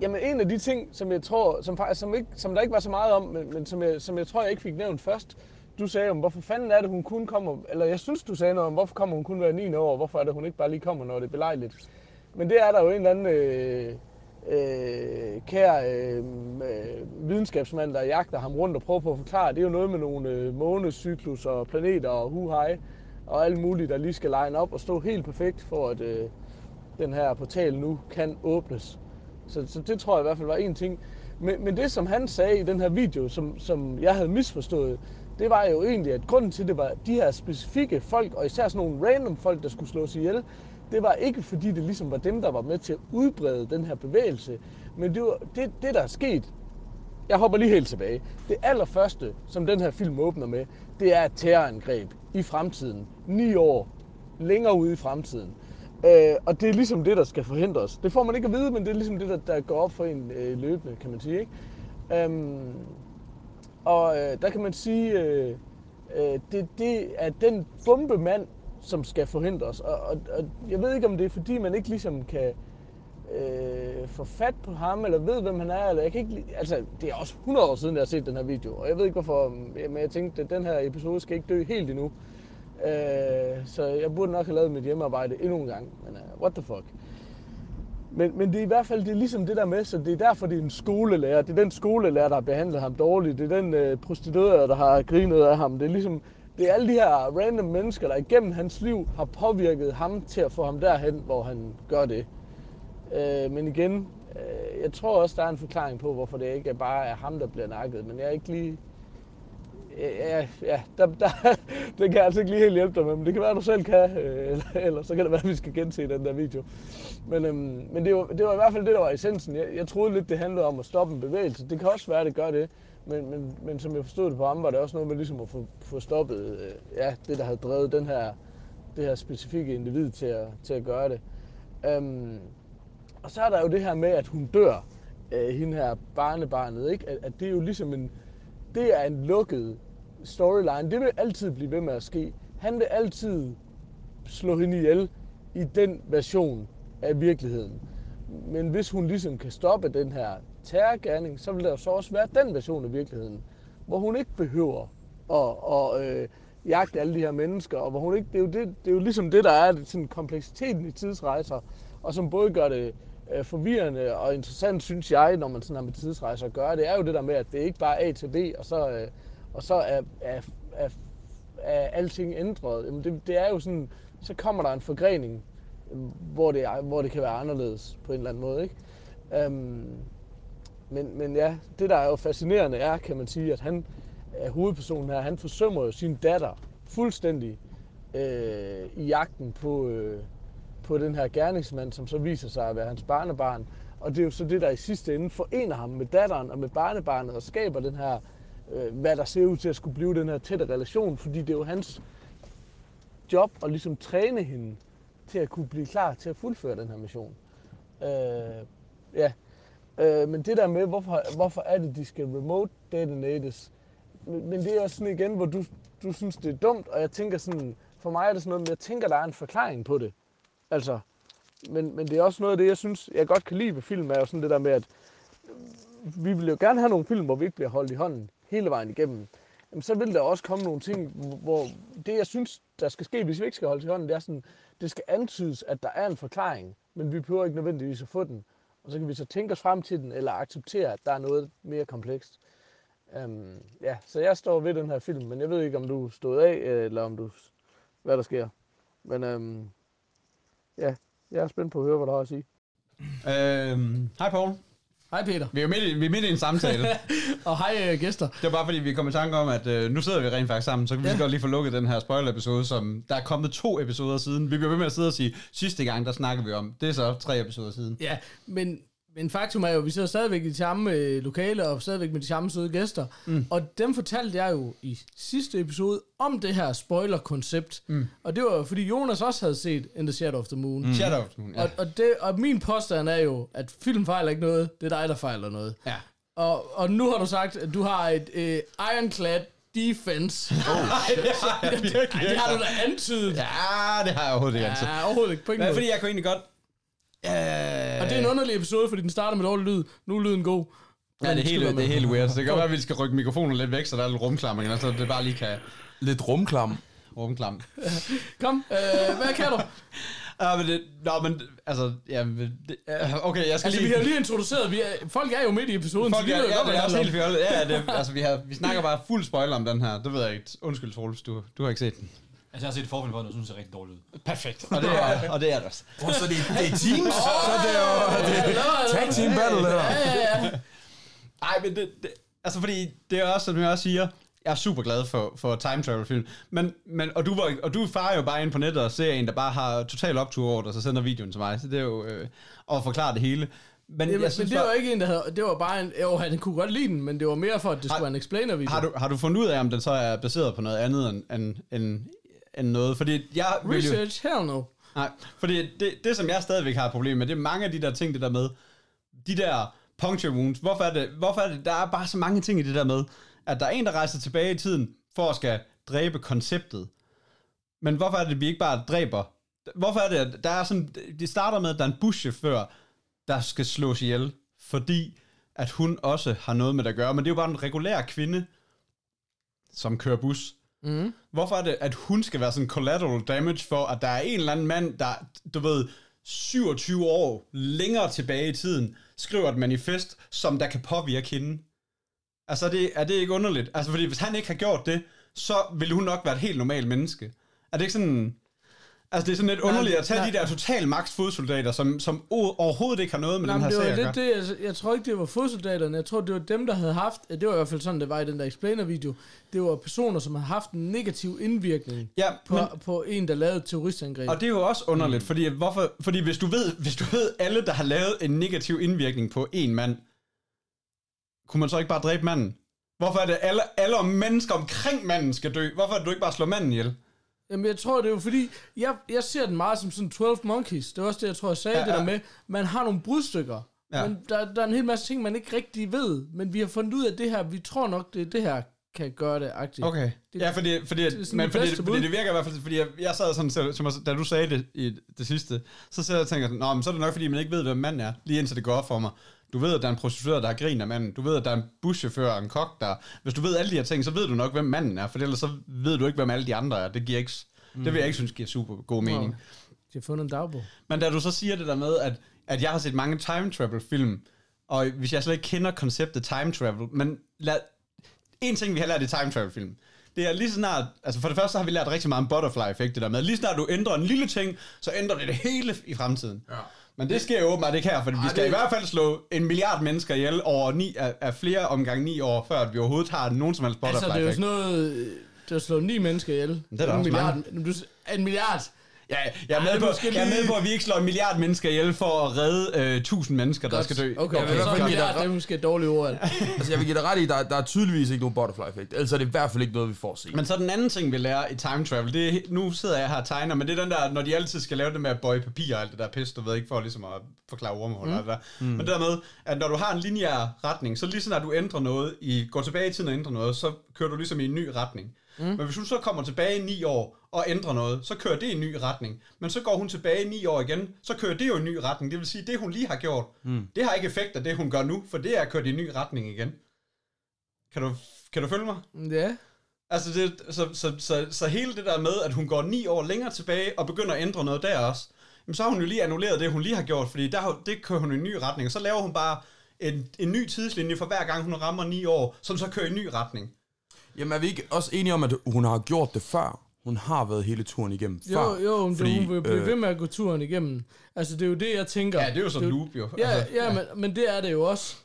jamen en af de ting, som jeg tror, som, faktisk, som, ikke, som der ikke var så meget om, men, men som, jeg, som jeg tror, jeg ikke fik nævnt først, du sagde om, hvorfor fanden er det, hun kun kommer, eller jeg synes, du sagde noget om, hvorfor kommer hun kun hver 9 år, og hvorfor er det, hun ikke bare lige kommer, når det er belejligt. Men det er der jo en eller anden øh, øh, kær øh, øh, videnskabsmand, der jagter ham rundt og prøver på at forklare. Det er jo noget med nogle øh, månecyklus og planeter og huhej og alt muligt, der lige skal line op og stå helt perfekt for, at øh, den her portal nu kan åbnes. Så, så det tror jeg i hvert fald var en ting. Men, men det, som han sagde i den her video, som, som jeg havde misforstået, det var jo egentlig, at grunden til, det var de her specifikke folk, og især sådan nogle random folk, der skulle slås ihjel, det var ikke fordi, det ligesom var dem, der var med til at udbrede den her bevægelse, men det, var, det, det der er sket, jeg hopper lige helt tilbage. Det allerførste, som den her film åbner med, det er et terrorangreb i fremtiden. Ni år længere ude i fremtiden. Øh, og det er ligesom det, der skal forhindres. Det får man ikke at vide, men det er ligesom det, der, der går op for en øh, løbende, kan man sige. Ikke? Øhm, og øh, der kan man sige, øh, øh, det, det er den bombemand, som skal forhindres. Og, og, og jeg ved ikke, om det er fordi, man ikke ligesom kan øh, få fat på ham, eller ved, hvem han er, eller jeg kan ikke altså, det er også 100 år siden, jeg har set den her video, og jeg ved ikke hvorfor, men jeg tænkte, at den her episode skal ikke dø helt endnu. Øh, så jeg burde nok have lavet mit hjemmearbejde endnu en gang, men uh, what the fuck. Men, men det er i hvert fald det er ligesom det der med, så det er derfor, det er en skolelærer. Det er den skolelærer, der har behandlet ham dårligt. Det er den øh, prostituerede, der har grinet af ham. Det er ligesom, det er alle de her random mennesker, der igennem hans liv har påvirket ham til at få ham derhen, hvor han gør det. Øh, men igen, øh, jeg tror også, der er en forklaring på, hvorfor det ikke bare er ham, der bliver nakket. Men jeg er ikke lige... Ja, ja der, der, det kan jeg altså ikke lige helt hjælpe dig med, men det kan være, du selv kan, øh, eller, eller så kan det være, at vi skal gense den der video. Men, øhm, men det, var, det var i hvert fald det, der var essensen. Jeg, jeg troede lidt, det handlede om at stoppe en bevægelse. Det kan også være, at det gør det, men, men, men som jeg forstod det på ham, var det også noget med ligesom at få, få stoppet øh, ja, det, der havde drevet den her, det her specifikke individ til at, til at gøre det. Øhm, og så er der jo det her med, at hun dør, øh, hende her barnebarnet, ikke? At, at det er jo ligesom en, det er en lukket storyline. Det vil altid blive ved med at ske. Han vil altid slå hende ihjel i den version af virkeligheden. Men hvis hun ligesom kan stoppe den her terrorgærning, så vil der jo så også være den version af virkeligheden, hvor hun ikke behøver at, at øh, jagte alle de her mennesker, og hvor hun ikke, det, er jo det, det er jo ligesom det, der er sådan kompleksiteten i tidsrejser, og som både gør det øh, forvirrende og interessant, synes jeg, når man sådan har med tidsrejser at gøre, det er jo det der med, at det ikke bare er A til B, og så, øh, og så er, er, er, er alting ændret. Jamen det, det er jo sådan, så kommer der en forgrening, hvor det, er, hvor det kan være anderledes på en eller anden måde. Ikke? Øhm, men, men ja, det der er jo fascinerende er, kan man sige, at han, er hovedpersonen her, han forsømmer jo sin datter fuldstændig øh, i jagten på, øh, på den her gerningsmand, som så viser sig at være hans barnebarn. Og det er jo så det, der i sidste ende forener ham med datteren og med barnebarnet og skaber den her, øh, hvad der ser ud til at skulle blive den her tætte relation, fordi det er jo hans job at ligesom træne hende til at kunne blive klar til at fuldføre den her mission. Øh, ja, øh, men det der med, hvorfor, hvorfor er det, de skal remote detonates, men det er også sådan igen, hvor du, du synes, det er dumt, og jeg tænker sådan, for mig er det sådan noget, men jeg tænker, der er en forklaring på det. Altså, men, men det er også noget af det, jeg synes, jeg godt kan lide ved film, er jo sådan det der med, at vi vil jo gerne have nogle film, hvor vi ikke bliver holdt i hånden hele vejen igennem. Jamen, så vil der også komme nogle ting, hvor det, jeg synes, der skal ske, hvis vi ikke skal holde i hånden, det er sådan, det skal antydes, at der er en forklaring, men vi behøver ikke nødvendigvis at få den. Og så kan vi så tænke os frem til den, eller acceptere, at der er noget mere komplekst. Øhm, ja, så jeg står ved den her film, men jeg ved ikke, om du stod af, eller om du, hvad der sker. Men øhm, ja, jeg er spændt på at høre, hvad du har at sige. Øhm, hej Paul. Hej Peter. Vi er midt i, vi er midt i en samtale. og hej uh, gæster. Det var bare fordi, vi kom i tanke om, at øh, nu sidder vi rent faktisk sammen, så kan vi ja. godt lige få lukket den her spoiler-episode, som der er kommet to episoder siden. Vi bliver ved med at sidde og sige, sidste gang, der snakker vi om. Det er så tre episoder siden. Ja, men men faktum er jo, at vi sidder stadigvæk i de samme øh, lokale, og stadigvæk med de samme søde gæster. Mm. Og dem fortalte jeg jo i sidste episode om det her spoiler-koncept. Mm. Og det var jo, fordi Jonas også havde set In the Shadow of the Moon. Mm. Shadow of the Moon, ja. Og, og, det, og min påstand er jo, at film fejler ikke noget. Det er dig, der fejler noget. Ja. Og, og nu har du sagt, at du har et øh, ironclad defense. Oh, det, har det, det har du da antydet. Ja, det har jeg overhovedet ikke antydet. Ja, overhovedet ikke. På ingen fordi jeg kunne egentlig godt Uh... Og det er en underlig episode, fordi den starter med dårlig lyd. Nu er lyden god. Ja, det er helt, det er helt weird. Så det kan godt være, at vi skal rykke mikrofonen lidt væk, så der er lidt rumklam, så det bare lige kan... Lidt rumklam. Rumklam. Kom, øh, hvad kan du? Ja, men det, nå, men altså, ja, det, okay, jeg skal altså, lige... vi har lige introduceret, vi er, folk er jo midt i episoden, folk så er, ja, godt, det er også helt fjollet. Ja, det, altså, vi, har, vi snakker bare fuld spoiler om den her. Det ved jeg ikke. Undskyld, Troels, du, du har ikke set den. Altså, jeg har set forfilm for den, og synes, det er rigtig dårligt ud. Perfekt. Og det er, og det, er det også. Oh, så det, det er teams? Oh, så det er jo det er tag team battle, der. Ja, ja, ja. Ej, men det, det, altså fordi, det er også, som jeg også siger, jeg er super glad for, for time travel film. Men, men, og, du var, og du farer jo bare ind på nettet og ser en, der bare har total optur over det, og så sender videoen til mig. Så det er jo øh, at forklare det hele. Men, Jamen, jeg synes, men det var ikke en, der havde, det var bare en, jo, han kunne godt lide den, men det var mere for, at det har, skulle være en explainer video. Har du, har du fundet ud af, om den så er baseret på noget andet end, end, end end noget. Fordi jeg Research, jo, hell no. Nej, fordi det, det, som jeg stadigvæk har et problem med, det er mange af de der ting, det der med, de der puncture wounds, hvorfor er det, hvorfor er det, der er bare så mange ting i det der med, at der er en, der rejser tilbage i tiden, for at skal dræbe konceptet. Men hvorfor er det, at vi ikke bare dræber? Hvorfor er det, at der er sådan, det starter med, at der er en buschauffør, der skal slås ihjel, fordi at hun også har noget med det at gøre. Men det er jo bare en regulær kvinde, som kører bus. Mm. Hvorfor er det, at hun skal være sådan collateral damage for, at der er en eller anden mand, der, du ved, 27 år længere tilbage i tiden, skriver et manifest, som der kan påvirke hende? Altså, er det, er det ikke underligt? Altså, fordi hvis han ikke har gjort det, så ville hun nok være et helt normalt menneske. Er det ikke sådan... Altså, det er sådan lidt underligt at tage nej. de der total max fodsoldater, som, som overhovedet ikke har noget med Nej, den her sag at lidt gøre. det, jeg, jeg tror ikke, det var fodsoldaterne. Jeg tror, det var dem, der havde haft, det var i hvert fald sådan, det var i den der explainer-video, det var personer, som havde haft en negativ indvirkning Ja, på, men, på en, der lavede terroristangreb. og det er jo også underligt, mm. fordi, hvorfor, fordi hvis, du ved, hvis du ved alle, der har lavet en negativ indvirkning på en mand, kunne man så ikke bare dræbe manden? Hvorfor er det alle, alle mennesker omkring manden skal dø? Hvorfor er det du ikke bare slå manden ihjel? Jamen, jeg tror, det er jo fordi, jeg, jeg ser den meget som sådan 12 Monkeys. Det var også det, jeg tror, jeg sagde Ja, ja, det der med, man har nogle brudstykker. Ja. Men der, der er en hel masse ting, man ikke rigtig ved. Men vi har fundet ud af det her, vi tror nok, det, det her kan gøre det agtigt. Okay. Det- ja, fordi, fordi, det er sådan men det fordi, fordi det virker i hvert fald, fordi jeg, jeg sad sådan, så- som, da du sagde det i det sidste, så sidder jeg og tænker, sådan, Nå, men så er det nok, fordi man ikke ved, hvem manden er, lige indtil det går op for mig. Du ved, at der er en prostitueret, der har grin af manden. Du ved, at der er en buschauffør og en kok, der... Hvis du ved alle de her ting, så ved du nok, hvem manden er, for ellers så ved du ikke, hvem alle de andre er. Det giver ikke... Mm. Det vil jeg ikke synes giver super god mening. Nå. De har fundet en dagbog. Men da du så siger det der med, at, at jeg har set mange time travel film, og hvis jeg slet ikke kender konceptet time travel, men lad, en ting, vi har lært i time travel film, det er lige snart, altså for det første så har vi lært rigtig meget om butterfly effekt, det der med, lige snart du ændrer en lille ting, så ændrer det det hele i fremtiden. Ja. Men det sker jo åbenbart ikke her, for vi skal det- i hvert fald slå en milliard mennesker ihjel over ni, af, af flere omgange ni år, før at vi overhovedet har nogen som helst butterfly Altså, det er jo sådan noget... Det er slå ni mennesker ihjel. det er da en også milliard, mange. Du, en milliard! Ja, jeg er, med er på, jeg er med på, at vi ikke slår en milliard mennesker ihjel for at redde øh, tusind mennesker, der Godt. skal dø. Okay, okay, i hvert så dig milliard, det er måske et dårligt ord. altså. Jeg vil give dig ret i, der, der er tydeligvis ikke nogen butterfly-effekt. Ellers er det i hvert fald ikke noget, vi får at se. Men så den anden ting, vi lærer i time travel, det er, nu sidder jeg her og tegner, men det er den der, når de altid skal lave det med at bøje papir og alt det der pis, du ved ikke, for ligesom at forklare ormehold mm. og der. Mm. Men det der med, at når du har en lineær retning, så lige sådan, at du ændrer noget, i, går tilbage i tiden og ændrer noget, så kører du ligesom i en ny retning. Mm. Men hvis du så kommer tilbage i ni år og ændrer noget, så kører det i en ny retning. Men så går hun tilbage i ni år igen, så kører det jo i en ny retning. Det vil sige, det hun lige har gjort, mm. det har ikke effekt af det, hun gør nu, for det er kørt i en ny retning igen. Kan du, kan du følge mig? Ja. Altså, det, så, så, så, så hele det der med, at hun går ni år længere tilbage og begynder at ændre noget der også, jamen, så har hun jo lige annulleret det, hun lige har gjort, fordi der, det kører hun i en ny retning, og så laver hun bare en, en ny tidslinje for hver gang, hun rammer ni år, som så kører i en ny retning. Jamen, er vi ikke også enige om, at hun har gjort det før? Hun har været hele turen igennem Jo, før. jo, men fordi, hun vil blive øh, ved med at gå turen igennem. Altså, det er jo det, jeg tænker. Ja, det er jo så det loop jo. Ja, altså, ja, men, men det er det jo også.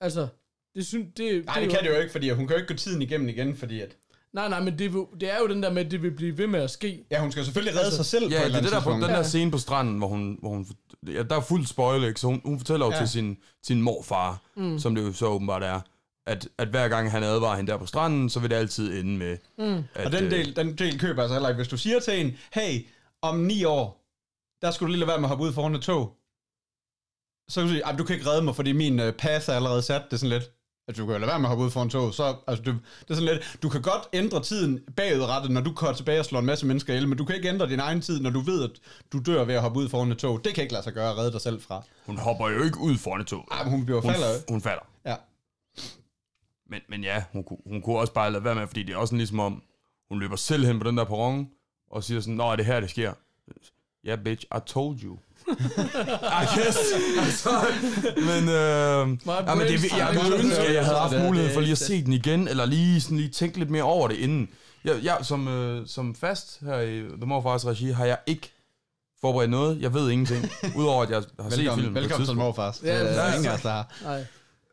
Altså, det synes... Det, Nej, det kan det jo ikke, fordi hun kan jo ikke gå tiden igennem igen, fordi at... Nej, nej, men det, det er jo den der med, at det vil blive ved med at ske. Ja, hun skal jo selvfølgelig redde Altså, sig selv på Ja, eller det er det der på den der Ja. scene på stranden, hvor hun, hvor hun ja, der er fuld spoil, ikke? Så hun, hun fortæller jo Ja. ja. til sin, sin morfar, mm. som det jo så åbenbart er, at, at hver gang han advarer hende der på stranden, så vil det altid ende med, mm. at, Og den øh, del, den del køber altså heller ikke. Hvis du siger til en, hey, om ni år, der skulle du lige lade være med at hoppe ud foran et tog. Så kan du sige, "Ej, du kan ikke redde mig, fordi min uh, path er allerede sat. Det er sådan lidt, at du kan lade være med at hoppe ud foran et tog. Så, altså, du, det er sådan lidt, du kan godt ændre tiden bagudrettet, når du kommer tilbage og slår en masse mennesker ihjel, men du kan ikke ændre din egen tid, når du ved, at du dør ved at hoppe ud foran et tog. Det kan ikke lade sig gøre at redde dig selv fra. hun hopper jo ikke ud foran et tog. Ej, men hun bliver hun, falder. hun falder. Men, men ja, hun, kunne- hun kunne også bare lade være med, fordi det er også sådan ligesom om, hun løber selv hen på den der perron, og siger sådan, nå, er det her, det sker? Ja, yeah, bitch, I told you. I guess. altså, men, øh, ja, men det, jeg ville ønske, at jeg havde haft mulighed for lige at se den igen, eller lige, sådan, lige tænke lidt mere over det inden. Jeg, jeg som, øh, som fast her i The Morfars regi, har jeg ikke forberedt noget. Jeg ved ingenting, udover at jeg har set Velkommen, filmen på et velkommen til morfars. Ja, det er ingen af os, der har. Nej.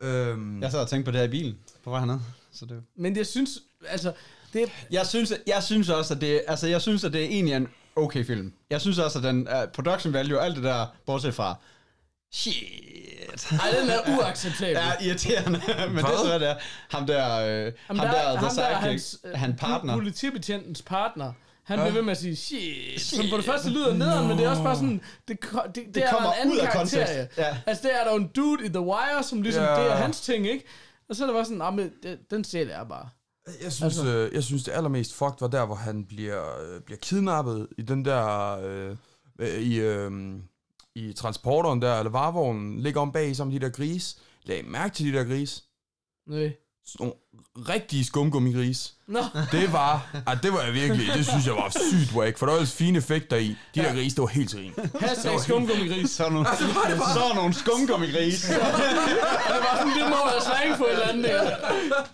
Øhm, Jeg sad og tænkte på det her i bilen på vej herned. Så det, Men jeg synes, altså, det, Jeg synes, jeg synes også, at det, altså, jeg synes, at det er egentlig en okay film. Jeg synes også, at den uh, production value og alt det der, bortset fra, shit. ej, den er uacceptabel. er irriterende, men det er så, hvad det er. Ham der, øh, ham, der, the ham der, hans, øh, han partner. Politibetjentens partner. Han bliver ved med at sige, shit. Som for det første lyder nederen, men det er også bare sådan, det, det, det, Det er kommer der en anden ud af karakter. kontekst. Ja. Altså, der er der jo en dude i The Wire, som ligesom, Ja. det er hans ting, ikke? Og så er det bare sådan, nah, men det, den serie er bare. Jeg synes, altså. øh, jeg synes det allermest fucked var der, hvor han bliver, øh, bliver kidnappet i den der... Øh, øh, i, øh, i transporteren der, eller varevognen, ligger om bag sammen med de der gris. Lag mærke til de der gris. Nej. Sådan nogle rigtige skumgummigris. Nå, Det var, ah, det var jeg virkelig, det synes jeg var sygt whack, for der var ellers fine effekter i. De der gris, det var helt til grin. hashtag skumgummigris. Så er nogle, så er nogle skumgummigris. Det var sådan, det må være slang for et eller andet.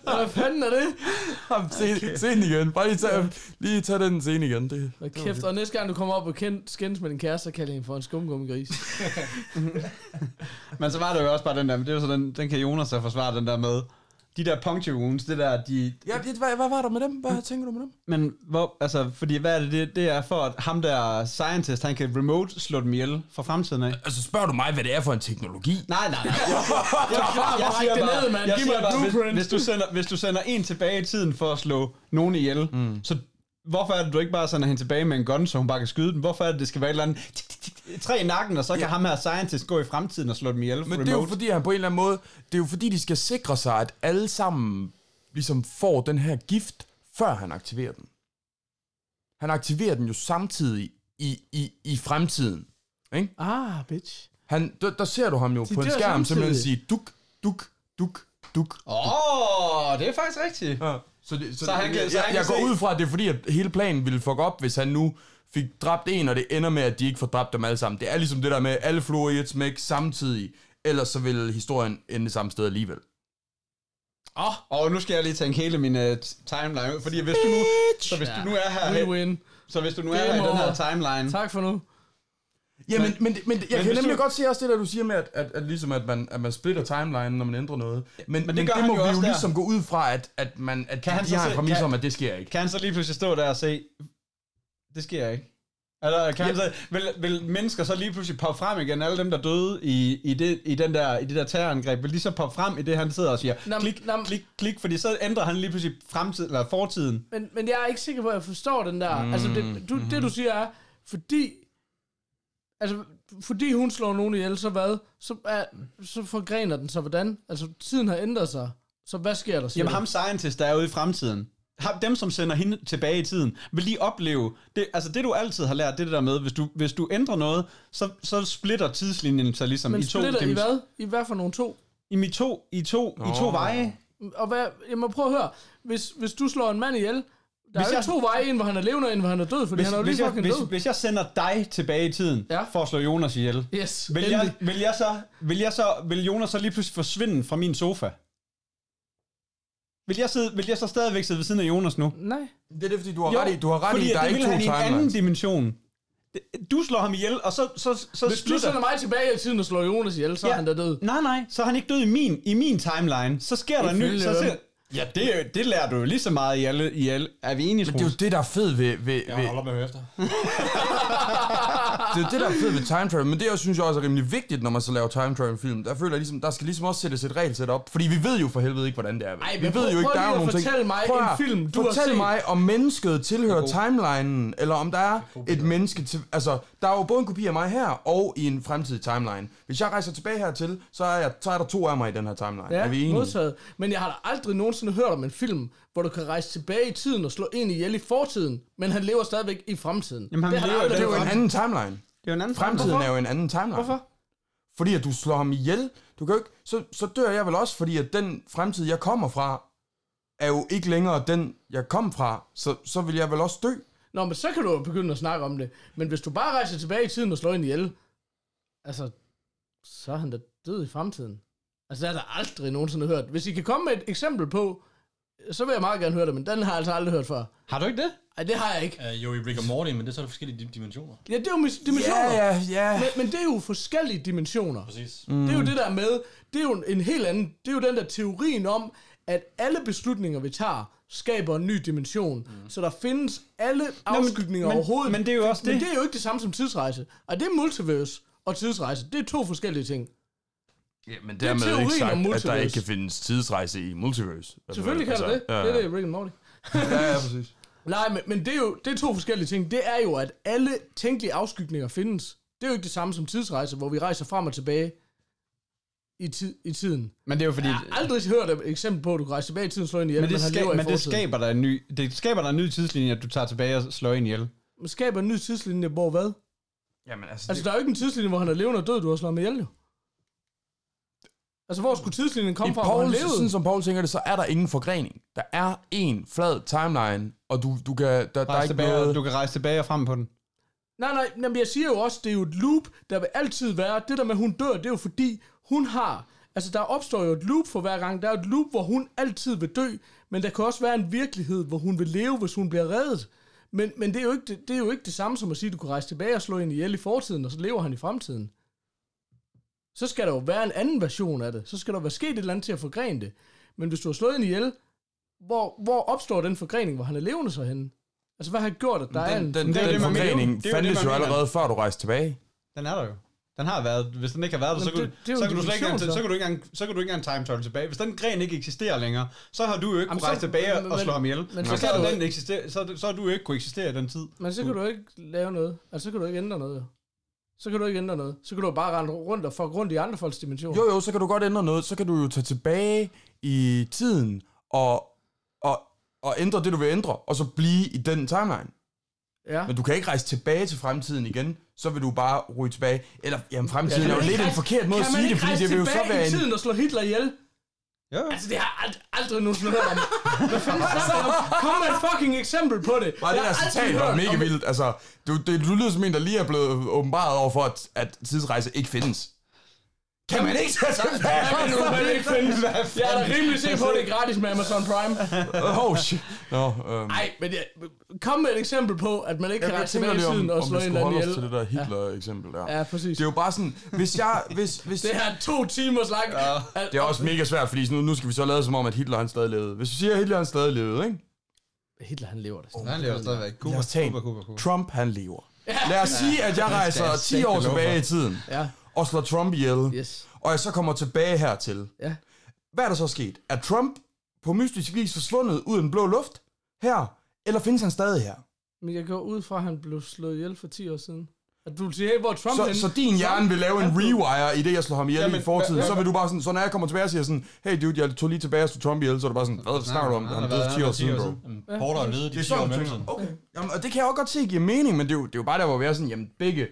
der. Hvad fanden er det? Se, se den igen. Bare lige tage, lige tage den scene igen. Det, Og kæft, og næste gang du kommer op og kend, skændes med din kæreste, så kalder jeg hende for en skumgummigris. Men så var det jo også bare den der, men det er jo så den, den kan Jonas så forsvare den der med. De der puncture wounds, det der, de... ja, det, hvad, hvad var der med dem? Hvad tænker du med dem? Men hvor, altså, fordi hvad er det, det, det er for, at ham der scientist, han kan remote slå dem ihjel fra fremtiden af? Altså spørger du mig, hvad det er for en teknologi? Nej, nej, nej. Jeg, jeg, jeg, jeg siger det bare, jeg Giv siger bare hvis, hvis, du sender, hvis du sender en tilbage i tiden for at slå nogen ihjel, mm. så hvorfor er det, du ikke bare sender hende tilbage med en gun, så hun bare kan skyde den? Hvorfor er det, det skal være et eller andet tik, tik, tik, træ i nakken, og så kan ja. ham her scientist gå i fremtiden og slå dem ihjel Men det er jo fordi, han på en eller anden måde, det er jo fordi, de skal sikre sig, at alle sammen ligesom får den her gift, før han aktiverer den. Han aktiverer den jo samtidig i, i, i fremtiden. Ikke? Ah, bitch. Han, der, der ser du ham jo De på en skærm samtidig. simpelthen sige duk, duk, duk, duk. Åh, oh, det er faktisk rigtigt. Ja. Så, det, så, Så han kan- jeg, så han jeg, jeg går se- ud fra, at det er fordi, at hele planen ville fuck op, hvis han nu fik dræbt en, og det ender med, at de ikke får dræbt dem alle sammen. Det er ligesom det der med, alle fluer i et smæk samtidig, ellers så vil historien ende samme sted alligevel. Åh, oh, og nu skal jeg lige tænke hele min uh, timeline ud, fordi hvis du nu, så hvis du nu er her, så hvis du nu er her i den her timeline, Tak for nu. Ja, men, men, men, jeg kan hvis nemlig du- godt se også det der, du siger med, at, at, at, ligesom at, man, at man splitter timeline, når man ændrer noget. Men, men det, gør det må jo vi jo der. ligesom gå ud fra, at, at, man, at Kan han de så har en præmis kan- om, at det sker ikke. kan han så lige pludselig stå der og se, det sker ikke. Eller kan han så, vil, vil mennesker så lige pludselig poppe frem igen, alle dem, der døde i, i, det, i, den der, i det der terrorangreb, vil de så poppe frem i det, han sidder og siger, Nam- klik, nam- klik, klik, fordi så ændrer han lige pludselig fremtiden, eller fortiden. Men, men jeg er ikke sikker på, at jeg forstår den der. Mm, altså, det, du, det du siger er, fordi... Altså, fordi hun slår nogen ihjel, så hvad? Så, er, så forgrener den sig hvordan? Altså, tiden har ændret sig. Så hvad sker der? Jamen du? ham scientist, der er ude i fremtiden, dem, som sender hende tilbage i tiden, vil de opleve, det, altså det du altid har lært, det er det der med, hvis du, hvis du ændrer noget, så, så splitter tidslinjen sig ligesom Men i to. splitter i hvad? I hvad for nogle to? I to, i to, i to veje. Og hvad, jeg må prøve at høre. Hvis, hvis du slår en mand ihjel, der Hvis er jo jeg- to veje, en hvor han er levende, og en hvor han er død, fordi Hvis, han er jo hvis, lige jeg, fucking hvis, død. hvis jeg sender dig tilbage i tiden, Ja. for at slå Jonas ihjel, Yes, vil jeg, vil, jeg så, vil, jeg så, vil Jonas så lige pludselig forsvinde fra min sofa? Vil jeg, sidde, vil jeg så stadigvæk sidde ved siden af Jonas nu? Nej. Det er det, fordi du har ret i, du har ret fordi i, der at er det ikke vil to han i en anden timelines. dimension. Det- Du slår ham ihjel, og så, så, så Hvis du splitter... sender mig tilbage i tiden og slår Jonas ihjel, så er Ja. han da død. Nej, nej, så er han ikke død i min, i min timeline. Så sker der en ny... Ifølge Så ser, ja, det, er- det lærer du jo lige så meget i alle... I alle er vi enige, Men det er jo det, der er fedt ved, ved, Jeg ved, holder med at høre efter. det er det, der er fedt ved time travel, men det er, synes jeg også er rimelig vigtigt, når man så laver time travel film. Der føler jeg ligesom, der skal ligesom også sættes et regelsæt op, fordi vi ved jo for helvede ikke, hvordan det er. Ej, vi ved prøv- jo ikke, der er nogle ting. fortælle mig Prøv en film, du har Fortæl set. mig, om mennesket tilhører timelinen, eller om der er et menneske til... Altså, der er jo både en kopi af mig her, og i en fremtidig timeline. Hvis jeg rejser tilbage hertil, så er, jeg, så er der to af mig i den her timeline. Ja, er vi enige? modtaget. Men jeg har da aldrig nogensinde hørt om en film, hvor du kan rejse tilbage i tiden og slå en ihjel i fortiden, men han lever stadigvæk i fremtiden. Jamen, han det lever- Det er jo en anden timeline. Det er jo en anden Fremtiden Hvorfor? er jo en anden timeline. Hvorfor? Fordi at du slår ham ihjel. Du kan jo ikke, så, så dør jeg vel også, fordi at den fremtid, jeg kommer fra, er jo ikke længere den, jeg kom fra. Så, så vil jeg vel også dø. Nå, men så kan du jo begynde at snakke om det. Men hvis du bare rejser tilbage i tiden og slår en ihjel, altså, så er han da død i fremtiden. Altså, det har jeg da aldrig nogensinde hørt. Hvis I kan komme med et eksempel på, så vil jeg meget gerne høre det, men den har jeg altså aldrig hørt før. Har du ikke det? Ej, det har jeg ikke. Uh, jo, i Rick and Morty, men det er så forskellige dim- dimensioner. Ja, det er jo mis- dimensioner. Ja, ja, ja. Men, men det er jo forskellige dimensioner. Præcis. Mm. Det er jo det der med, det er jo en helt anden, det er jo den der teorien om, at alle beslutninger, vi tager, skaber en ny dimension. Mm. Så der findes alle afskygninger men- overhovedet. men det er jo også Men det. det er jo ikke det samme som tidsrejse. Og det er multiverse og tidsrejse. Det er to forskellige ting. Ja, men er dermed teorien ikke om sagt, at der ikke kan findes tidsrejse i multiverse. Altså, Selvfølgelig kan altså, det det. Ja, Det er ja. det, Rick and Morty. Ja, ja, præcis. Nej, men, men det er jo det er to forskellige ting. Det er jo, at alle tænkelige afskygninger findes. Det er jo ikke det samme som tidsrejse, hvor vi rejser frem og tilbage i, tid, i tiden. Men det er jo fordi... Jeg har aldrig hørt et eksempel på, at du kan rejse tilbage i tiden og slå en ihjel, men det, men han ska- lever i men det skaber der en ny, det skaber der en ny tidslinje, at du tager tilbage og slår en ihjel. Man skaber en ny tidslinje, hvor hvad? Jamen, altså, Altså, der er jo ikke en tidslinje, hvor han er levende og død, du har slået ham ihjel, jo. Altså, hvor skulle tidslinjen komme I fra, Paul, sådan som Paul tænker det, så er der ingen forgrening. Der er en flad timeline, og du, du kan, der, der er ikke tilbage, noget... Du kan rejse tilbage og frem på den. Nej, nej, men jeg siger jo også, det er jo et loop, der vil altid være. Det der med, at hun dør, det er jo fordi, hun har... Altså, der opstår jo et loop for hver gang. Der er et loop, hvor hun altid vil dø, men der kan også være en virkelighed, hvor hun vil leve, hvis hun bliver reddet. Men, men det, er jo ikke, det, det er jo ikke det samme som at sige, at du kan rejse tilbage og slå en ihjel i fortiden, og så lever han i fremtiden. Så skal der jo være en anden version af det. Så skal der være sket et eller andet til at forgrene det. Men hvis du har slået en ihjel, hvor, hvor opstår den forgrening, hvor han er levende så henne? Altså, hvad har gjort, at der er en... Den, den, den mener. forgrening det, fandtes jo allerede før du rejste tilbage. Den er der jo. Den har været, hvis den ikke har været der, så, det- det jo så kan du slet ikke, engang- så. så kan du ikke engang, så kan du ikke engang time travel tilbage. Hvis den gren ikke eksisterer længere, så har du jo ikke Jamen, kunne rejse tilbage men- og slå ham ihjel. men Men så så, kan du- den eksistere, så, så har du jo ikke kunne eksistere i den tid. Men så kan du ikke lave noget. Altså, så kan du ikke ændre noget, jo. Så kan du ikke ændre noget. Så kan du bare rende rundt og fuck rundt i andre folks dimensioner. Jo, jo, så kan du godt ændre noget. Så kan du jo tage tilbage i tiden og, og, og ændre det, du vil ændre, og så blive i den timeline. Ja. Men du kan ikke rejse tilbage til fremtiden igen, så vil du bare ryge tilbage. Eller, jamen, fremtiden er jo lidt en forkert måde at sige det, fordi det vil jo så være i en... tiden og slå Hitler ihjel? Ja. Altså, det har ald- aldrig nogensinde hørt om. Hvad fanden snakker om? Kom med et fucking eksempel på det. Nej, det der citat var mega vildt. Altså, du, det, du lyder som en, der lige er blevet åbenbart over for, at, at tidsrejse ikke findes. Kan man ikke tage Det nu? kan man ikke finde. Jeg er da rimelig sikker på, at det er gratis med Amazon Prime. Oh, shit. Nå, øhm. Nej, men jeg, kom med et eksempel på, at man ikke kan rette tilbage i tiden og slå en eller anden os til ihjel. det der Hitler-eksempel der. Ja, præcis. Det er jo bare sådan, hvis jeg... Hvis, hvis, Det her er to timers lang. Ja. det er også mega svært, fordi nu, nu skal vi så lade som om, at Hitler han stadig levede. Hvis vi siger, at Hitler han stadig levede, ikke? Hitler, han lever det. Han lever stadigvæk. Tage Cuba, Cuba, Cuba. Trump han lever. Lad os sige, at jeg rejser jeg 10 sætte år tilbage i tiden, Ja, og slår Trump ihjel, yes. og jeg så kommer tilbage hertil. Ja. Hvad er der så sket? Er Trump på mystisk vis forsvundet ud af den blå luft her, eller findes han stadig her? Men jeg går ud fra, at han blev slået ihjel for 10 år siden. At du siger, hey, hvor er Trump Så, henne? så din hjerne vil lave en rewire i det, jeg slår ham ihjel Jamen, i fortiden. Så vil du bare sådan, så når jeg kommer tilbage og siger sådan, hey dude, jeg tog lige tilbage og slog Trump ihjel, så er det bare sådan, hvad snakker du om? Han er død for 10 år siden, bro. Porter Det de er 10 år du okay. Jamen, og det kan jeg også godt se giver mening, men det er jo, det er jo bare der, hvor vi er sådan, jamen begge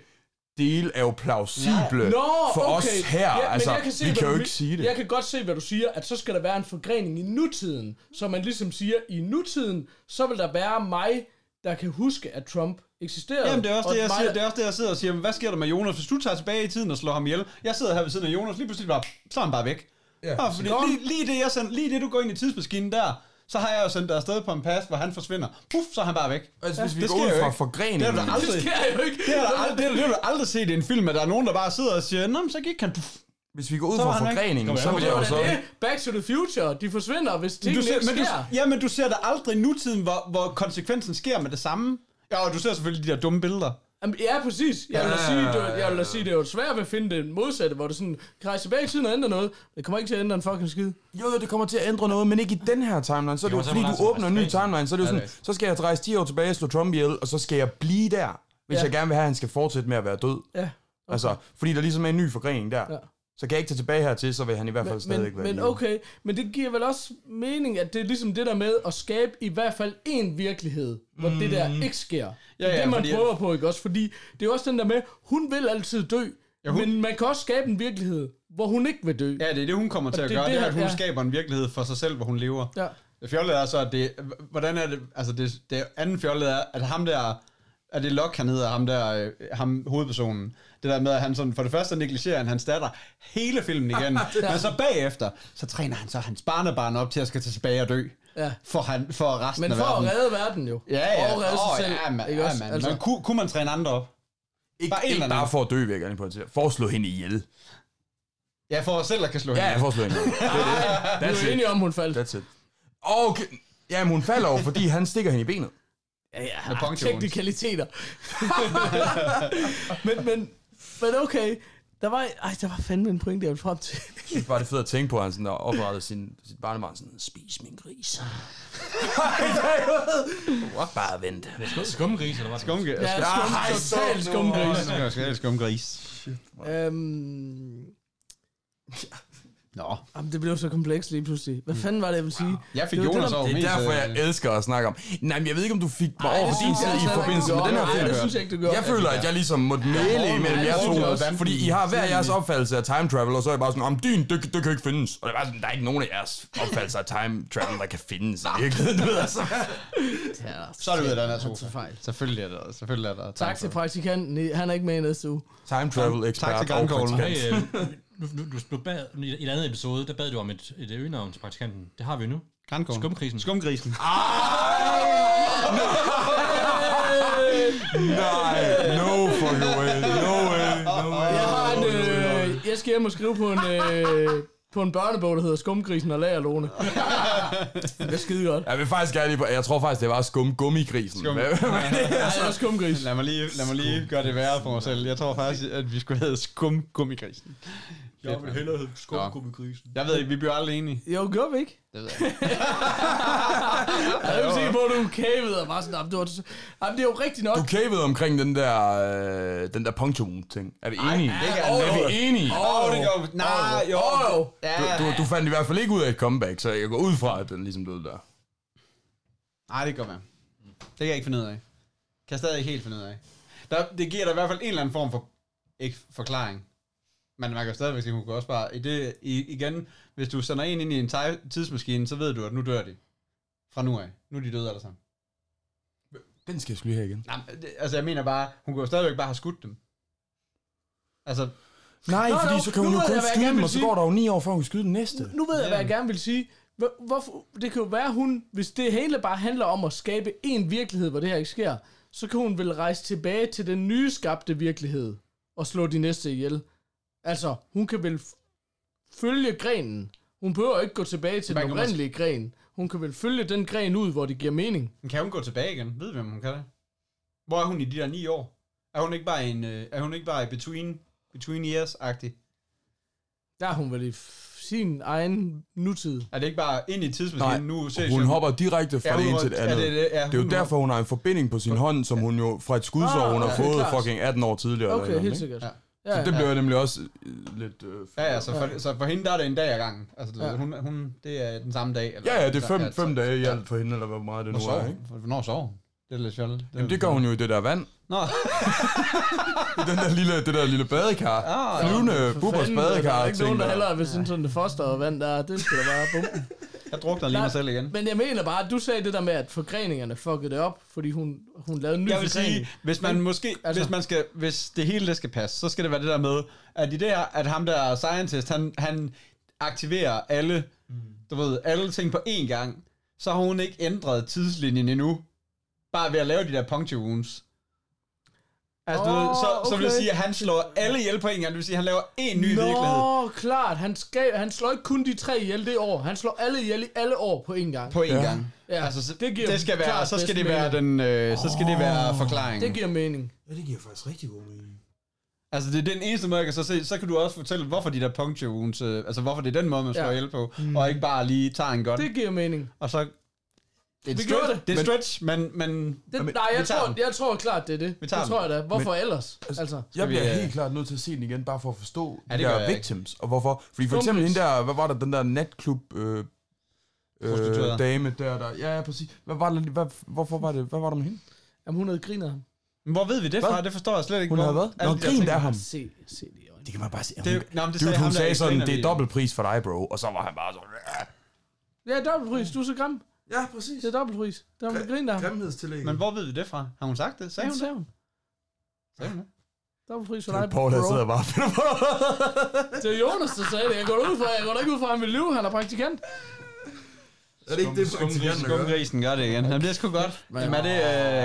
dele er jo plausible Nå, for okay. os her. Ja, men altså, jeg kan se, vi kan jo ikke sige det. Jeg kan godt se, hvad du siger, at så skal der være en forgrening i nutiden. Så man ligesom siger, i nutiden, så vil der være mig, der kan huske, at Trump eksisterede. Jamen, det er også og det, jeg mig, siger. Det er også det, jeg sidder og siger. Men hvad sker der med Jonas, hvis du tager tilbage i tiden og slår ham ihjel? Jeg sidder her ved siden af Jonas, lige pludselig bare, så er han bare væk. Ja, fordi lige, lige, det, jeg send, lige det, du går ind i tidsmaskinen der, så har jeg jo sendt dig afsted på en pas, hvor han forsvinder. Puff, så er han bare væk. Altså, hvis vi det går sker ud fra forgreningen... Det har du da Det aldrig, sker jo ikke. det har du aldrig, det har, det har du aldrig set i en film, at der er nogen, der bare sidder og siger, Nå, så gik han. Puff. Hvis vi går ud Så fra forgreningen, så vil Det jeg jo så... det. Back to the Future. De forsvinder, hvis Du tingene ser, ikke men du, sker. ja, men du ser da aldrig nutiden, hvor, hvor konsekvensen sker med det samme. Ja, og du ser selvfølgelig de der dumme billeder. Jamen, ja, præcis. Jeg vil da sige, det, jeg vil da sige, det er jo svært at finde det modsatte, hvor du sådan kan rejse tilbage i tiden og ændre noget. Det kommer ikke til at ændre en fucking skid. Jo, jo, det kommer til at ændre noget, men ikke i den her timeline. Så er det jo, fordi du åbner en ny timeline, så er det jo sådan, så skal jeg rejse 10 år tilbage og slå Trump ihjel, og så skal jeg blive der, hvis Ja. jeg gerne vil have, at han skal fortsætte med at være død. Ja. Altså, fordi der ligesom er en ny forgrening der. Ja. Så kan jeg ikke tage tilbage hertil, så vil han i hvert fald Men, stadig men, være men live. okay, men det giver vel også mening, at det er ligesom det der med at skabe i hvert fald en virkelighed, hvor mm. det der ikke sker. det er ja, det, man fordi- prøver på, ikke også? Fordi det er også den der med, hun vil altid dø, Ja, hun- men man kan også skabe en virkelighed, hvor hun ikke vil dø. Ja, det er det, hun kommer til Og at det- gøre. det Det er, at hun ja. skaber en virkelighed for sig selv, hvor hun lever. Ja. Det fjollet er så, at det... Hvordan er det... Altså, det, det anden fjollet er, at ham der... Er det Locke, han hedder, ham der, øh, ham hovedpersonen. Det der med, at han sådan, for det første negligerer han hans datter hele filmen igen. men så bagefter, så træner han så hans barnebarn op til at skal tilbage og dø. Ja. For, han, for resten Men af for verden. at redde verden jo. Ja, ja. Og redde Åh, sig selv. ja, man, ikke ja, også? man. Altså, Men kunne, kunne man træne andre op? Ikke, bare en ikke bare for at dø, vil jeg gerne pointere. For at slå hende ihjel. Ja, for selv at kan slå Ja, hende. for at slå hende. Det er det. vi er That's jo it. enige om, hun faldt. That's it. Okay. Ja, men hun falder jo, fordi han stikker hende i benet. Ja, ja, Med ah, puncture teknikaliteter. men, men, men okay, der var, ej, der var fandme en point, jeg ville frem til. Jeg synes bare, det er fedt at tænke på, at han sådan der oprettede sin, sit barnebarn sådan, spis min gris. bare vent. Skumgris, eller hvad? Skumge. Ja, Ja, skum, total skumgris. jeg skal skumgris. Øhm, Nå, Jamen, det blev så komplekst lige pludselig. Hvad fanden var det, jeg ville sige? jeg fik Det var det, Jonas der- over Det er derfor, øh, jeg elsker at snakke om. Nej, men jeg ved ikke, om du fik mig over på din side altså i ikke, forbindelse med den her film. Nej, det synes jeg ikke, du gjorde. Jeg føler, at jeg ligesom måtte mæle imellem jer to. Fordi I har hver jeres opfattelse af time travel, og så er jeg bare sådan, om din, det, det kan ikke findes. Og det er bare sådan, der er ikke nogen af jeres opfattelser af time travel, der kan findes i virkeligheden. Du ved, altså. Så er det ud af den her sofa. Selvfølgelig er der, selvfølgelig er der. Tak til praktikanten. Han er ikke med i næste uge. Time travel ekspert Tak til Nu, nu, nu, nu bad, i et andet episode, der bad du om et, et øgenavn til praktikanten. Det har vi nu. Grandkoglen. Skumkrisen. Skumgrisen. Nej, no fucking way, no way, no way. Jeg har en, øh, jeg skal hjem og skrive på en, øh, på en børnebog, der hedder Skumgrisen og Lagerlone. det er skide godt. Jeg vil faktisk gerne lige på, jeg tror faktisk, det var skum gummigrisen. Skum- Men- Nej, det er Skumgris. Lad mig lige, lad mig lige gøre det værre for mig selv. Jeg tror faktisk, at vi skulle hedde Skum Gummigrisen. Jeg vil hellere hedde Skumkrisen. Jeg ved ikke, vi bliver aldrig enige. Jo, gør vi ikke? Det ved jeg ikke. Jeg er sikker på, at du er kævet og bare sådan, "Jamen, det, var, jamen, det er jo rigtigt nok. Du kævede omkring den der, øh, den der punctum-ting. Er vi enige? det kan er, jeg er vi enige? Åh, oh, det gør vi. Nej, jo. Jo. Ja. Du, du fandt i hvert fald ikke ud af et comeback, så jeg går ud fra, at den ligesom døde der. Nej, det kan godt være. Det kan jeg ikke finde ud af. Kan jeg stadig ikke helt finde ud af. Der, det giver dig i hvert fald en eller anden form for ikke forklaring. Men man kan stadigvæk sige, hun kan også bare... I det, i, igen, hvis du sender en ind i en ti- tidsmaskine, så ved du, at nu dør de. Fra nu af. Nu er de døde alle sammen. Den skal jeg skulle lige have igen. Nej, men det, altså jeg mener bare, hun kunne jo stadigvæk bare have skudt dem. Altså, Nej, Nå, fordi nå, så kan nu hun jo ved kun jeg, hvad jeg skyde gerne dem, vil og så sige. går der jo ni år, før hun kan skyde den næste. Nu ved jeg, hvad jeg gerne vil sige. Hvor- Hvorfor, det kan jo være, hun, hvis det hele bare handler om at skabe en virkelighed, hvor det her ikke sker, så kan hun vel rejse tilbage til den nye skabte virkelighed og slå de næste ihjel. Altså, hun kan vel f- følge grenen. Hun behøver ikke gå tilbage til Man den kan oprindelige gren. Hun kan vel følge den gren ud, hvor det giver mening. men kan hun gå tilbage igen? Ved vi, om hun kan det? Hvor er hun i de der ni år? Er hun ikke bare en, øh, er hun ikke bare i between, between years-agtig? Der er hun vel i sin egen nutid. Er det ikke bare ind i tidsmaskinen nu? ses hun hun- hopper direkte fra Ja, det ene til det er andet. det- det- ja, det er jo derfor, hun har en forbinding på sin hånd, som hun jo fra et skudsår, Ah, hun har ja, er fået klart. fucking 18 år tidligere. eller Okay, noget, helt ikke? sikkert. Ja. Ja, Så det bliver nemlig også øh, lidt... Øh, Ja, ja, så for, så for hende der er det en dag ad gangen. Altså, du, Ja. ved, hun, hun, det er den samme dag. Eller, ja, ja, det er fem, ja, fem dage i alt for hende, eller hvor meget det nu er, ikke? Hvornår sover hun? Det er lidt fjollet. Jamen, det gør hun jo i det der vand. Nå, I den der lille, det der lille badekar. Ah, Flyvende Bubbers Fanden, Der badekar. er ikke nogen, der hellere vil sådan sådan det foster og vand der. Det skal da bare bumpen. Jeg drukner lige mig selv igen. Men jeg mener bare, at du sagde det der med, at forgreningerne fuckede det op, fordi hun, hun lavede en ny Jeg vil forgrening. sige, hvis man måske, altså- hvis man skal, hvis det hele det skal passe, så skal det være det der med, at i det her, at ham der scientist, han, han aktiverer alle, du ved, alle ting på én gang, så har hun ikke ændret tidslinjen endnu, bare ved at lave de der puncture wounds. Altså, du Åh, ved, så, så vil det sige, at han slår alle ihjel på en gang. Det vil sige, at han laver en ny Nå, virkelighed klart. Han, skal, han slår ikke kun de tre ihjel det år. Han slår alle ihjel i alle år på én gang. på en Ja. gang. Ja, Altså, så, det det, giver det skal være, så skal det være den, øh, så skal det være forklaringen. Det giver mening. Ja, det giver faktisk rigtig god mening. Altså, det er den eneste måde, jeg kan så se. Så kan du også fortælle, hvorfor de der puncture wounds, øh, altså hvorfor det er den måde, man slår ja. ihjel på, mm. og ikke bare lige tager en gun. Det giver mening. Og så... Det er Vi et stretch, det. det er Men- et stretch, men, men Det, men- nej, jeg vi tror, den. jeg tror klart, det er det. Vi tager det tror jeg da. Hvorfor ellers? Altså, Jeg vi, bliver øh, helt klart nødt til at se den igen, bare for at forstå Ja, de der jeg ikke. victims. Og hvorfor? Fordi for eksempel hende der, hvad var der, den der natklub... Øh, øh, dame der, der, ja, ja, præcis. Hvad var det, hvad, hvorfor var det, hvad var der med hende? jamen, hun havde grinet ham. men hvor ved vi det Hvad? fra? Det forstår jeg slet ikke. Hun havde hvad? Nå, de der grin ting. der ham. Se, se det i øjnene. Det kan man bare se. Det er nå, men det sagde hun ham, der sagde sådan, det er dobbelt pris for dig, bro. Og så var han bare sådan... Ja, dobbeltpris. Du er så grim. Ja, præcis. Det er dobbeltpris. Der var griner ham. Grimhedstillæg. Men hvor ved vi det fra? Har hun sagt det? Sagde Ja, hun det? sagde hun. Sagde hun det? Dobbeltpris for Det er dig, Paul, der bro. sidder bare og finder på. Det er Jonas, der sagde det. Jeg går ud fra, jeg går da ikke ud fra, at han vil lyve. Han er praktikant. Er det ikke det, praktikanten gør? Skumgrisen gør det igen. Jamen, det er sgu godt. Jamen, er det,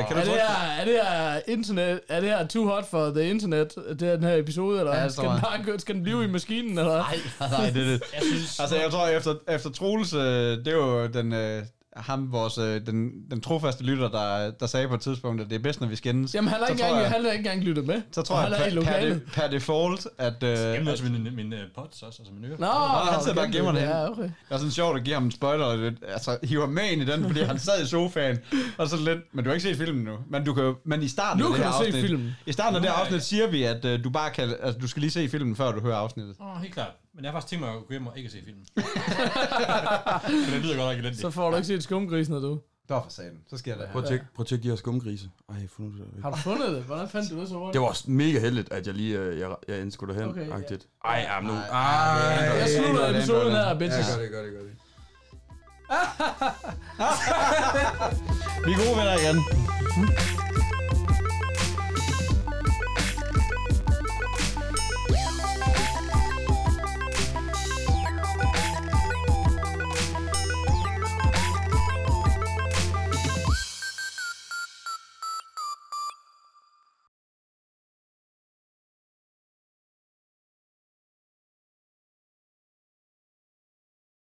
øh, kan du Er det, her, er det her internet, er det her too hot for the internet, det er den her episode, eller Ja, det skal, den bare, gå- skal den blive i maskinen, eller? Nej, nej, det er det. Jeg synes... Altså, jeg tror, efter, efter Troels, øh, det er jo den, øh, ham, vores, øh, den, den trofaste lytter, der, der sagde på et tidspunkt, at det er bedst, når vi skændes. Jamen, han har Så ikke engang, jeg- han har ikke engang lyttet med. Så tror jeg, er per, per, de- per default, at... Øh, Jeg at møder min, min uh, pods også, altså min øre. Nå, han sidder bare og gemmer det. Ja, okay. det er sådan sjovt at give ham en spoiler, altså hiver med ind i den, fordi han sad i sofaen, og så lidt, men du har ikke set filmen nu, men du kan men i starten Nu af det kan her du se afsnit, filmen. i starten af det her afsnit siger vi, at øh, du bare kan, altså du skal lige se filmen, før du hører afsnittet. Åh, oh, helt klart. Men jeg har faktisk tænkt mig at gå hjem og ikke se filmen. For det lyder godt nok elendigt. Så får du ikke set skumgrisen, når du. Der for satan. Så sker det. Prøv at tjekke, prøv at tjekke de her skumgrise. Ej, jeg har fundet det. Har du fundet det? Hvordan fandt du det så hurtigt? Det var også mega heldigt, at jeg lige øh, jeg, jeg endte skulle derhen. Okay, ja. ja. Ej, ja, nu. Ej, Ej, ej, Jeg slutter er episoden her, bitches. det, gør det, gør det. Vi er gode venner igen.